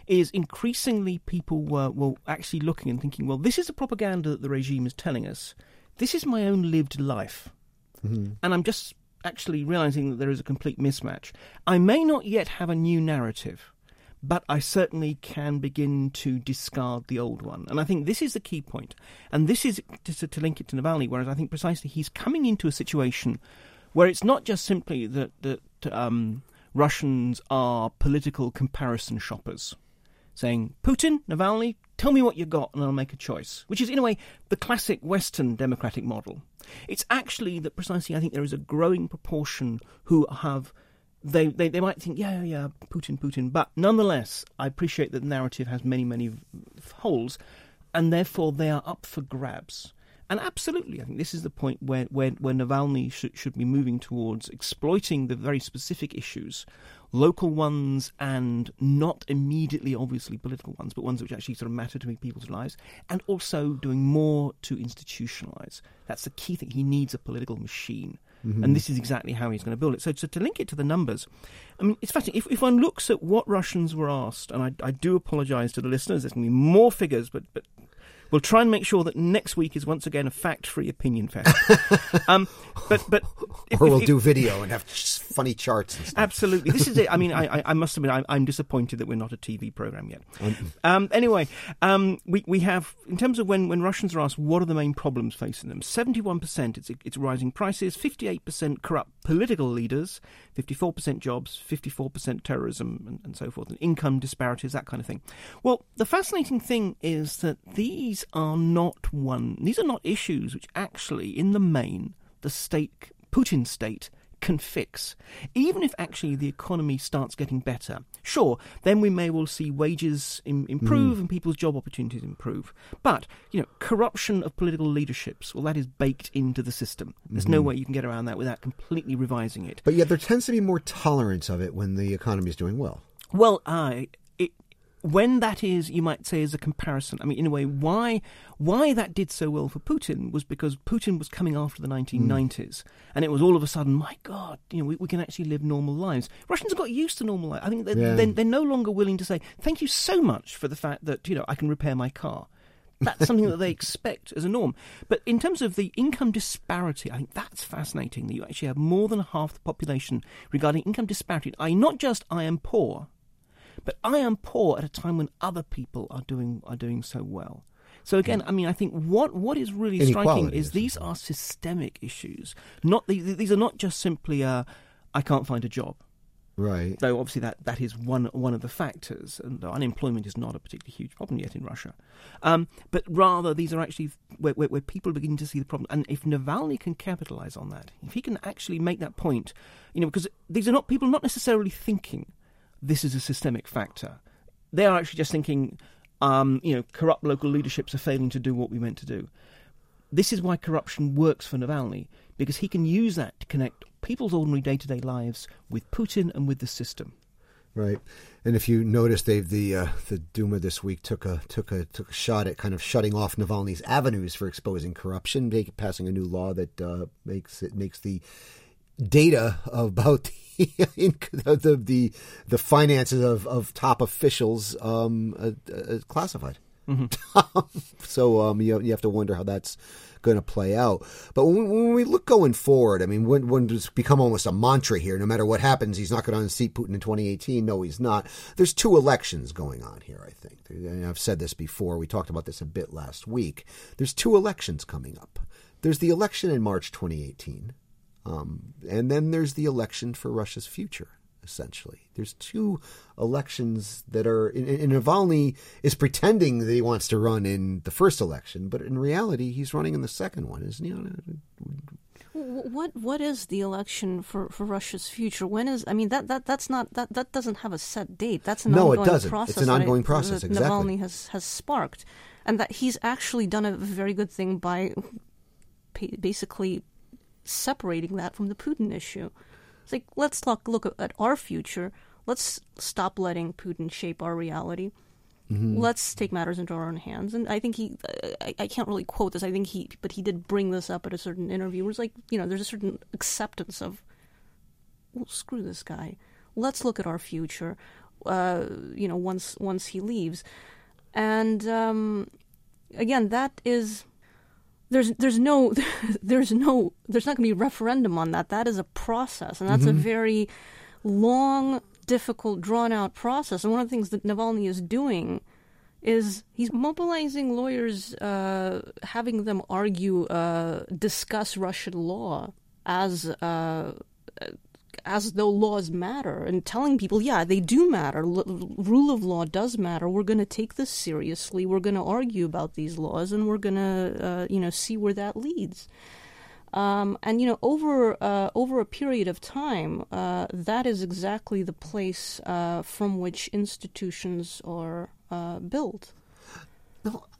is increasingly people were, were actually looking and thinking, well, this is the propaganda that the regime is telling us. This is my own lived life. Mm-hmm. And I'm just actually realizing that there is a complete mismatch. I may not yet have a new narrative but I certainly can begin to discard the old one. And I think this is the key point. And this is to, to link it to Navalny, whereas I think precisely he's coming into a situation where it's not just simply that, that um, Russians are political comparison shoppers. Saying, Putin, Navalny, tell me what you got and I'll make a choice. Which is, in a way, the classic Western democratic model. It's actually that precisely I think there is a growing proportion who have they, they they might think, yeah, yeah, yeah, Putin, Putin, but nonetheless, I appreciate that the narrative has many, many holes, and therefore they are up for grabs. And absolutely, I think this is the point where, where, where Navalny should, should be moving towards exploiting the very specific issues, local ones and not immediately, obviously, political ones, but ones which actually sort of matter to people's lives, and also doing more to institutionalize. That's the key thing. He needs a political machine. Mm-hmm. And this is exactly how he's going to build it. So, so to link it to the numbers, I mean, it's fascinating. If, if one looks at what Russians were asked, and I, I do apologise to the listeners, there's going to be more figures, but, but we'll try and make sure that next week is once again a fact-free opinion fest. um, but but if- or we'll if- do video and have funny charts and stuff. Absolutely, this is it. I mean, I, I, I must admit, I'm, I'm disappointed that we're not a TV program yet. Um, anyway, um, we we have in terms of when, when Russians are asked what are the main problems facing them, 71 percent it's it's rising prices, 58 percent corrupt political leaders, 54 percent jobs, 54 percent terrorism, and, and so forth, and income disparities, that kind of thing. Well, the fascinating thing is that these are not one. These are not issues which actually, in the main, the state, Putin's state, can fix. Even if actually the economy starts getting better, sure, then we may well see wages Im- improve hmm. and people's job opportunities improve. But, you know, corruption of political leaderships, well, that is baked into the system. There's no hmm. way you can get around that without completely revising it. But yet there tends to be more tolerance of it when the economy is doing well. Well, I when that is, you might say, as a comparison. I mean, in a way, why why that did so well for Putin was because Putin was coming after the hmm. 1990s, and it was all of a sudden, my God, you know, we, we can actually live normal lives. Russians have got used to normal life. I think they're, Yeah. they're, they're no longer willing to say thank you so much for the fact that you know I can repair my car. That's something that they expect as a norm. But in terms of the income disparity, I think that's fascinating that you actually have more than half the population regarding income disparity. I not just I am poor, but I am poor at a time when other people are doing are doing so well. So again, I mean, I think what what is really striking is these are systemic issues. Not these, these are not just simply uh, I can't find a job. Right. Though obviously that, that is one one of the factors, and unemployment is not a particularly huge problem yet in Russia. Um, but rather, these are actually where, where, where people begin to see the problem. And if Navalny can capitalize on that, if he can actually make that point, you know, because these are not people not necessarily thinking this is a systemic factor. They are actually just thinking, um, you know, corrupt local leaderships are failing to do what we meant to do. This is why corruption works for Navalny, because he can use that to connect people's ordinary day to day lives with Putin and with the system. Right, and if you notice, Dave, the uh, the Duma this week took a took a took a shot at kind of shutting off Navalny's avenues for exposing corruption, make, passing a new law that uh, makes it makes the data about the the the, the finances of, of top officials um, uh, uh, classified. so um, you you have to wonder how that's going to play out. But when, when we look going forward, I mean, when when it's become almost a mantra here. No matter what happens, he's not going to unseat Putin in 2018. No, he's not. There's two elections going on here. I think, and I've said this before. We talked about this a bit last week. There's two elections coming up. There's the election in March 2018, um, and then there's the election for Russia's future. essentially. There's two elections that are. And and Navalny is pretending that he wants to run in the first election, but in reality, he's running in the second one, isn't he? What what is the election for, for Russia's future? When is I mean that, that that's not that, that doesn't have a set date. That's an No, it ongoing doesn't. process. It's an ongoing process, that exactly. Navalny has has sparked, and that he's actually done a very good thing by basically separating that from the Putin issue. It's like let's look look at our future. Let's stop letting Putin shape our reality. Mm-hmm. Let's take matters into our own hands. And I think he, I, I can't really quote this. I think he, but he did bring this up at a certain interview. Where it's like, you know, there's a certain acceptance of, well, screw this guy. Let's look at our future. Uh, you know, once once he leaves, and um, again, that is there's there's no there's no there's not going to be a referendum on that. That is a process, and that's a very long, difficult, drawn out process. And one of the things that Navalny is doing is he's mobilizing lawyers, uh, having them argue, uh, discuss Russian law as uh, as though laws matter and telling people, yeah, they do matter. L- rule of law does matter. We're going to take this seriously. We're going to argue about these laws, and we're going to, uh, you know, see where that leads. Um, and you know, over uh, over a period of time, uh, that is exactly the place uh, from which institutions are uh, built.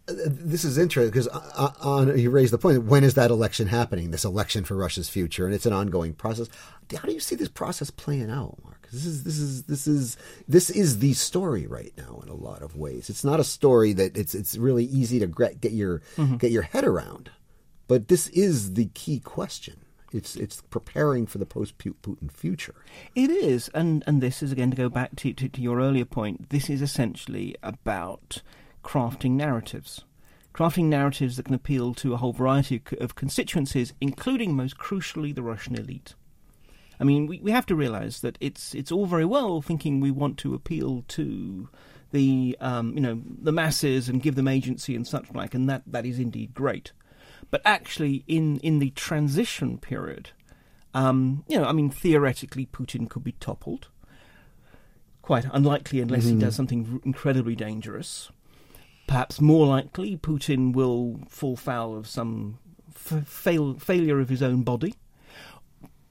This is interesting because uh, uh, you raised the point. When is that election happening? This election for Russia's future, and it's an ongoing process. How do you see this process playing out, Mark? This is this is this is this is the story right now in a lot of ways. It's not a story that it's it's really easy to get your get your head around, but this is the key question. It's it's preparing for the post Putin future. It is, and and this is again to go back to, to, to your earlier point. This is essentially about crafting narratives, crafting narratives that can appeal to a whole variety of, constituencies, including most crucially the Russian elite. I mean, we, we have to realize that it's it's all very well thinking we want to appeal to the um, you know the masses and give them agency and such like, and that, that is indeed great. But actually, in in the transition period, um, you know, I mean, theoretically, Putin could be toppled. Quite unlikely unless he does something incredibly dangerous. Perhaps more likely, Putin will fall foul of some f- fail- failure of his own body.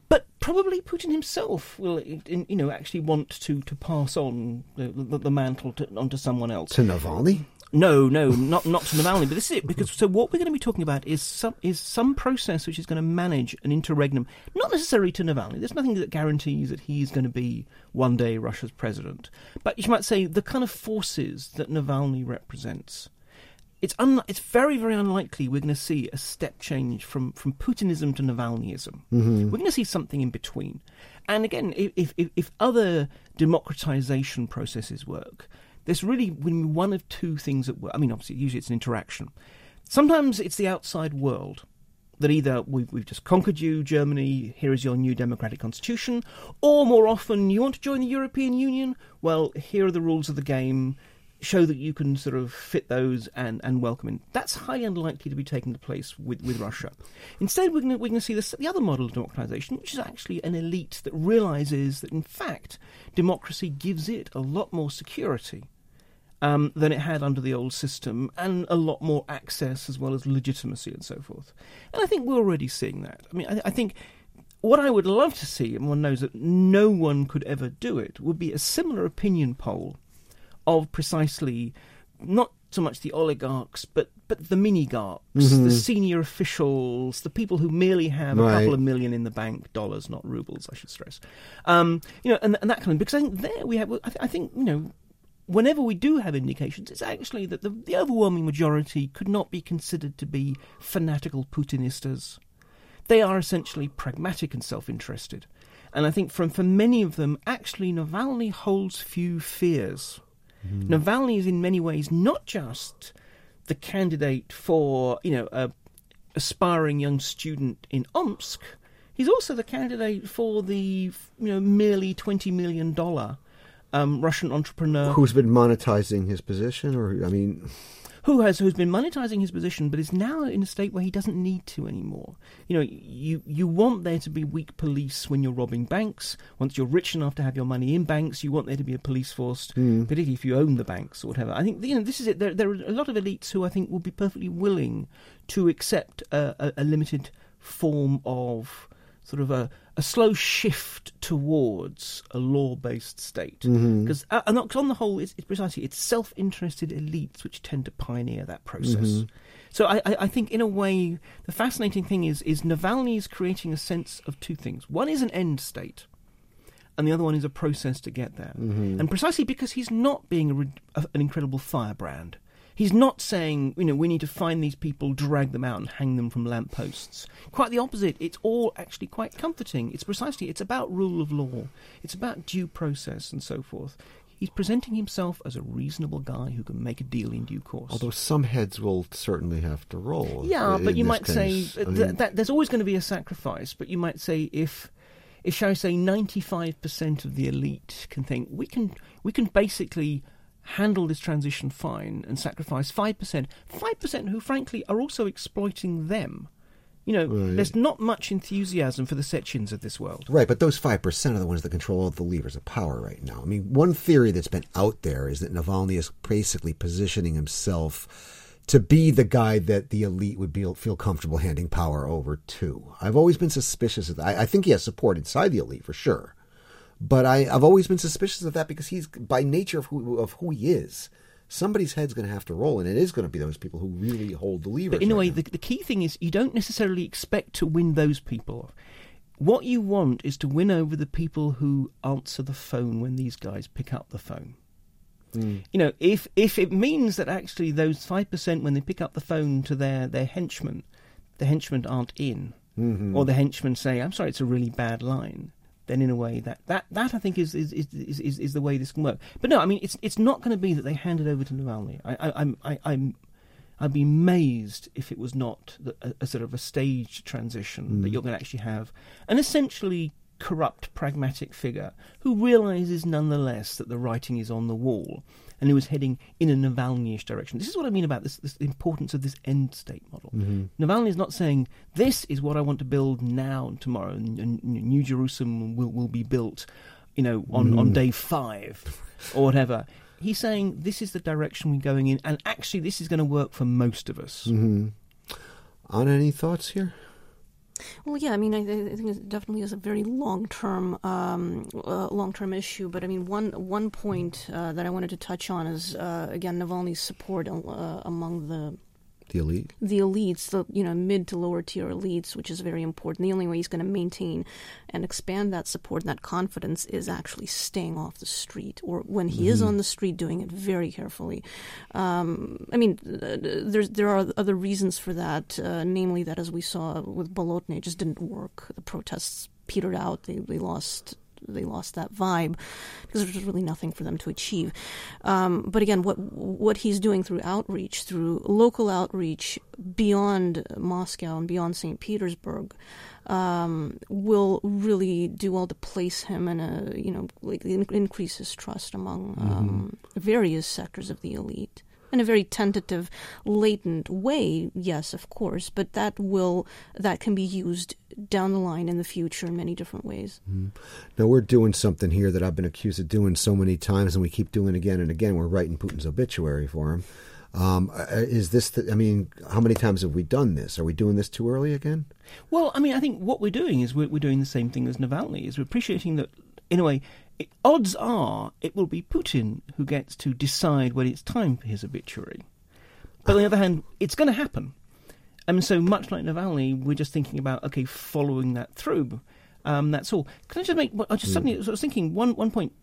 But probably Putin himself will, you know, actually want to, to pass on the, the, the mantle to, onto someone else. To Navalny, No, no, not not to Navalny. But this is it because so what we're going to be talking about is some is some process which is going to manage an interregnum, not necessarily to Navalny. There's nothing that guarantees that he's going to be one day Russia's president. But you might say the kind of forces that Navalny represents. It's un- it's very very unlikely we're going to see a step change from, from Putinism to Navalnyism. Mm-hmm. We're going to see something in between. And again, if if, if other democratization processes work, there's really one of two things that. I mean, obviously, usually it's an interaction. Sometimes it's the outside world that either we've, we've just conquered you, Germany, here is your new democratic constitution, or more often, you want to join the European Union? Well, here are the rules of the game. Show that you can sort of fit those and, and welcome in. That's highly unlikely to be taking place with, with Russia. Instead, we're going to see this, the other model of democratization, which is actually an elite that realizes that, in fact, democracy gives it a lot more security um, than it had under the old system, and a lot more access as well as legitimacy and so forth. And I think we're already seeing that. I mean, I, I think what I would love to see, and one knows that no one could ever do it, would be a similar opinion poll of precisely not so much the oligarchs, but but the minigarchs, the senior officials, the people who merely have a couple of million in the bank, dollars, not rubles, I should stress. Um, you know, and, and that kind of because I think there we have. I, th- I think you know whenever we do have indications, it's actually that the, the overwhelming majority could not be considered to be fanatical Putinistas. They are essentially pragmatic and self interested. And I think from for many of them, actually, Navalny holds few fears. Mm-hmm. Navalny is in many ways not just the candidate for, you know, a aspiring young student in Omsk. He's also the candidate for the, you know, merely twenty million dollar um, Russian entrepreneur who's been monetizing his position, or I mean, who has who's been monetizing his position, but is now in a state where he doesn't need to anymore. You know, you you want there to be weak police when you're robbing banks. Once you're rich enough to have your money in banks, you want there to be a police force, particularly if you own the banks or whatever. I think you know this is it. There, there are a lot of elites who I think will be perfectly willing to accept a, a, a limited form of sort of a, a slow shift towards a law-based state. Mm-hmm. Because uh, and on the whole, it's, it's precisely it's self-interested elites which tend to pioneer that process. Mm-hmm. So I, I, I think, in a way, the fascinating thing is is Navalny is creating a sense of two things. One is an end state, and the other one is a process to get there. Mm-hmm. And precisely because he's not being a, a, an incredible firebrand. He's not saying, you know, we need to find these people, drag them out, and hang them from lampposts. Quite the opposite. It's all actually quite comforting. It's precisely, it's about rule of law. It's about due process and so forth. He's presenting himself as a reasonable guy who can make a deal in due course. Although some heads will certainly have to roll. Yeah, but you might case. say I that, mean, that there's always going to be a sacrifice. But you might say if, if shall I say, 95% of the elite can think we can we can basically handle this transition fine and sacrifice 5%, 5% who frankly are also exploiting them. You know, Right. there's not much enthusiasm for the Sechins of this world. Right, but those 5% are the ones that control all the levers of power right now. I mean, one theory that's been out there is that Navalny is basically positioning himself to be the guy that the elite would be, feel comfortable handing power over to. I've always been suspicious of that. I, I think he has support inside the elite for sure. But I, I've always been suspicious of that because he's, by nature of who, of who he is, somebody's head's going to have to roll, and it is going to be those people who really hold the lever. But in a way, the, the key thing is you don't necessarily expect to win those people. What you want is to win over the people who answer the phone when these guys pick up the phone. Hmm. You know, if if it means that actually those five percent when they pick up the phone to their their henchmen, the henchmen aren't in, mm-hmm. or the henchmen say, "I'm sorry, it's a really bad line." Then, in a way, that that, that I think is is, is is is the way this can work. But no, I mean, it's it's not going to be that they hand it over to Navalny. I, I I'm I, I'm I'd be amazed if it was not the, a, a sort of a staged transition that mm. you're going to actually have an essentially corrupt, pragmatic figure who realizes nonetheless that the writing is on the wall and who is heading in a Navalny-ish direction. This is what I mean about this, this the importance of this end state model. Mm-hmm. Navalny is not saying this is what I want to build now and tomorrow, and, and New Jerusalem will will be built, you know, on mm-hmm. on day five or whatever. He's saying this is the direction we're going in, and actually this is going to work for most of us. Mm-hmm. On any thoughts here? Well, yeah, I mean, I, I think it definitely is a very long-term, um, uh, long-term issue. But I mean, one one point uh, that I wanted to touch on is uh, again Navalny's support uh, among the The elite? the elites, the you know mid to lower tier elites, which is very important. The only way he's going to maintain and expand that support and that confidence is actually staying off the street, or when he is on the street, doing it very carefully. Um, I mean, uh, there's there are other reasons for that, uh, namely that as we saw with Bolotny, it just didn't work. The protests petered out. They they lost they lost that vibe because there's really nothing for them to achieve. Um, but again, what what he's doing through outreach, through local outreach beyond Moscow and beyond St. Petersburg, um, will really do well to place him in a you know like increase his trust among um, various sectors of the elite. In a very tentative, latent way, yes, of course, but that will that can be used down the line in the future in many different ways. Now we're doing something here that I've been accused of doing so many times, and we keep doing again and again. We're writing Putin's obituary for him. Um, uh, is this? The, I mean, how many times have we done this? Are we doing this too early again? Well, I mean, I think what we're doing is we're, we're doing the same thing as Navalny. Is we're appreciating that, in a way, it, odds are it will be Putin who gets to decide when it's time for his obituary. But on the other hand, it's going to happen. And so, much like Navalny, we're just thinking about okay, following that through. Um, that's all. Can I just make? I just suddenly I was thinking one one point.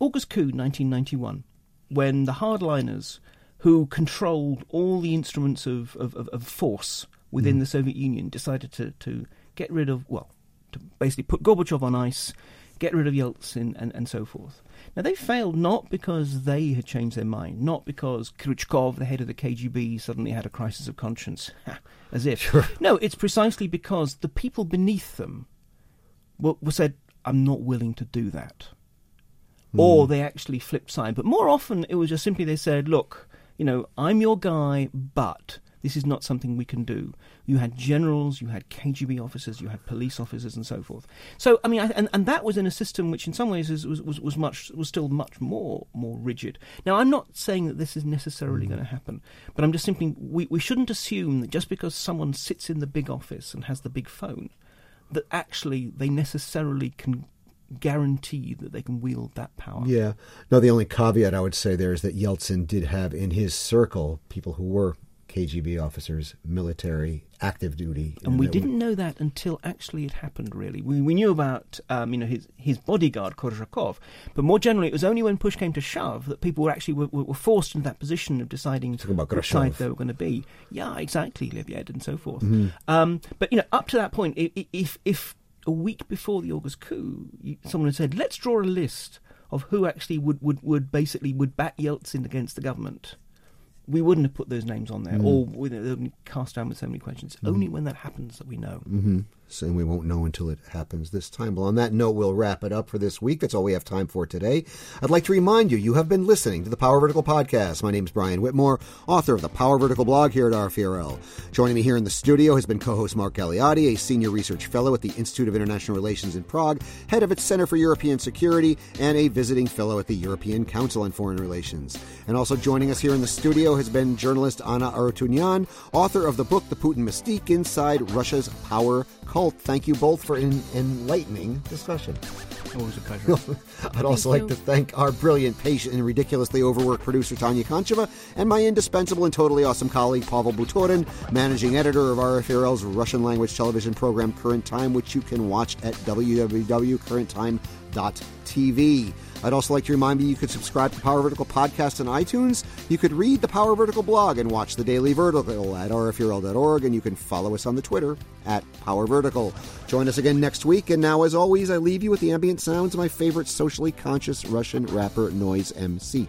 August coup, 1991, when the hardliners who controlled all the instruments of, of, of, of force within the Soviet Union decided to, to get rid of, well, to basically put Gorbachev on ice, get rid of Yeltsin, and, and so forth. Now, they failed not because they had changed their mind, not because Kryuchkov, the head of the KGB, suddenly had a crisis of conscience, as if. No, it's precisely because the people beneath them were, were said, I'm not willing to do that hmm. or they actually flipped side. But more often, it was just simply they said, "Look, you know, I'm your guy, but this is not something we can do. You had generals, you had KGB officers, you had police officers, and so forth. So, I mean, I, and, and that was in a system which, in some ways, is, was, was was much was still much more more rigid. Now, I'm not saying that this is necessarily mm. going to happen, but I'm just simply we, we shouldn't assume that just because someone sits in the big office and has the big phone, that actually they necessarily can guarantee that they can wield that power. Yeah. No, the only caveat I would say there is that Yeltsin did have in his circle people who were KGB officers, military, active duty. And we didn't know that until actually it happened. Really, we we knew about um, you know his his bodyguard Korzhakov, but more generally, it was only when push came to shove that people were actually were, were forced into that position of deciding which side they were going to be. Yeah, exactly, Libyev and so forth. Mm-hmm. Um, but you know, up to that point, if if a week before the August coup, someone had said, "Let's draw a list of who actually would would, would basically would back Yeltsin against the government." We wouldn't have put those names on there, or you know, they would be cast down with so many questions. It's Only when that happens that we know. hmm So, and we won't know until it happens this time. Well, on that note, we'll wrap it up for this week. That's all we have time for today. I'd like to remind you, you have been listening to the Power Vertical Podcast. My name is Brian Whitmore, author of the Power Vertical blog here at RFE/RL. Joining me here in the studio has been co-host Mark Galeotti, a senior research fellow at the Institute of International Relations in Prague, head of its Center for European Security, and a visiting fellow at the European Council on Foreign Relations. And also joining us here in the studio has been journalist Anna Arutunyan, author of the book The Putin Mystique Inside Russia's Power Cult. Thank you both for an enlightening discussion. Always a pleasure. I'd also like to thank our brilliant, patient, and ridiculously overworked producer Tanya Koncheva and my indispensable and totally awesome colleague Pavel Butorin, managing editor of RFE/RL's Russian language television program Current Time, which you can watch at www.currenttime.tv. I'd also like to remind you you could subscribe to Power Vertical Podcast on iTunes. You could read the Power Vertical blog and watch the Daily Vertical at rferl.org, and you can follow us on the Twitter at Power Vertical. Join us again next week, and now, as always, I leave you with the ambient sounds of my favorite socially conscious Russian rapper, Noise MC.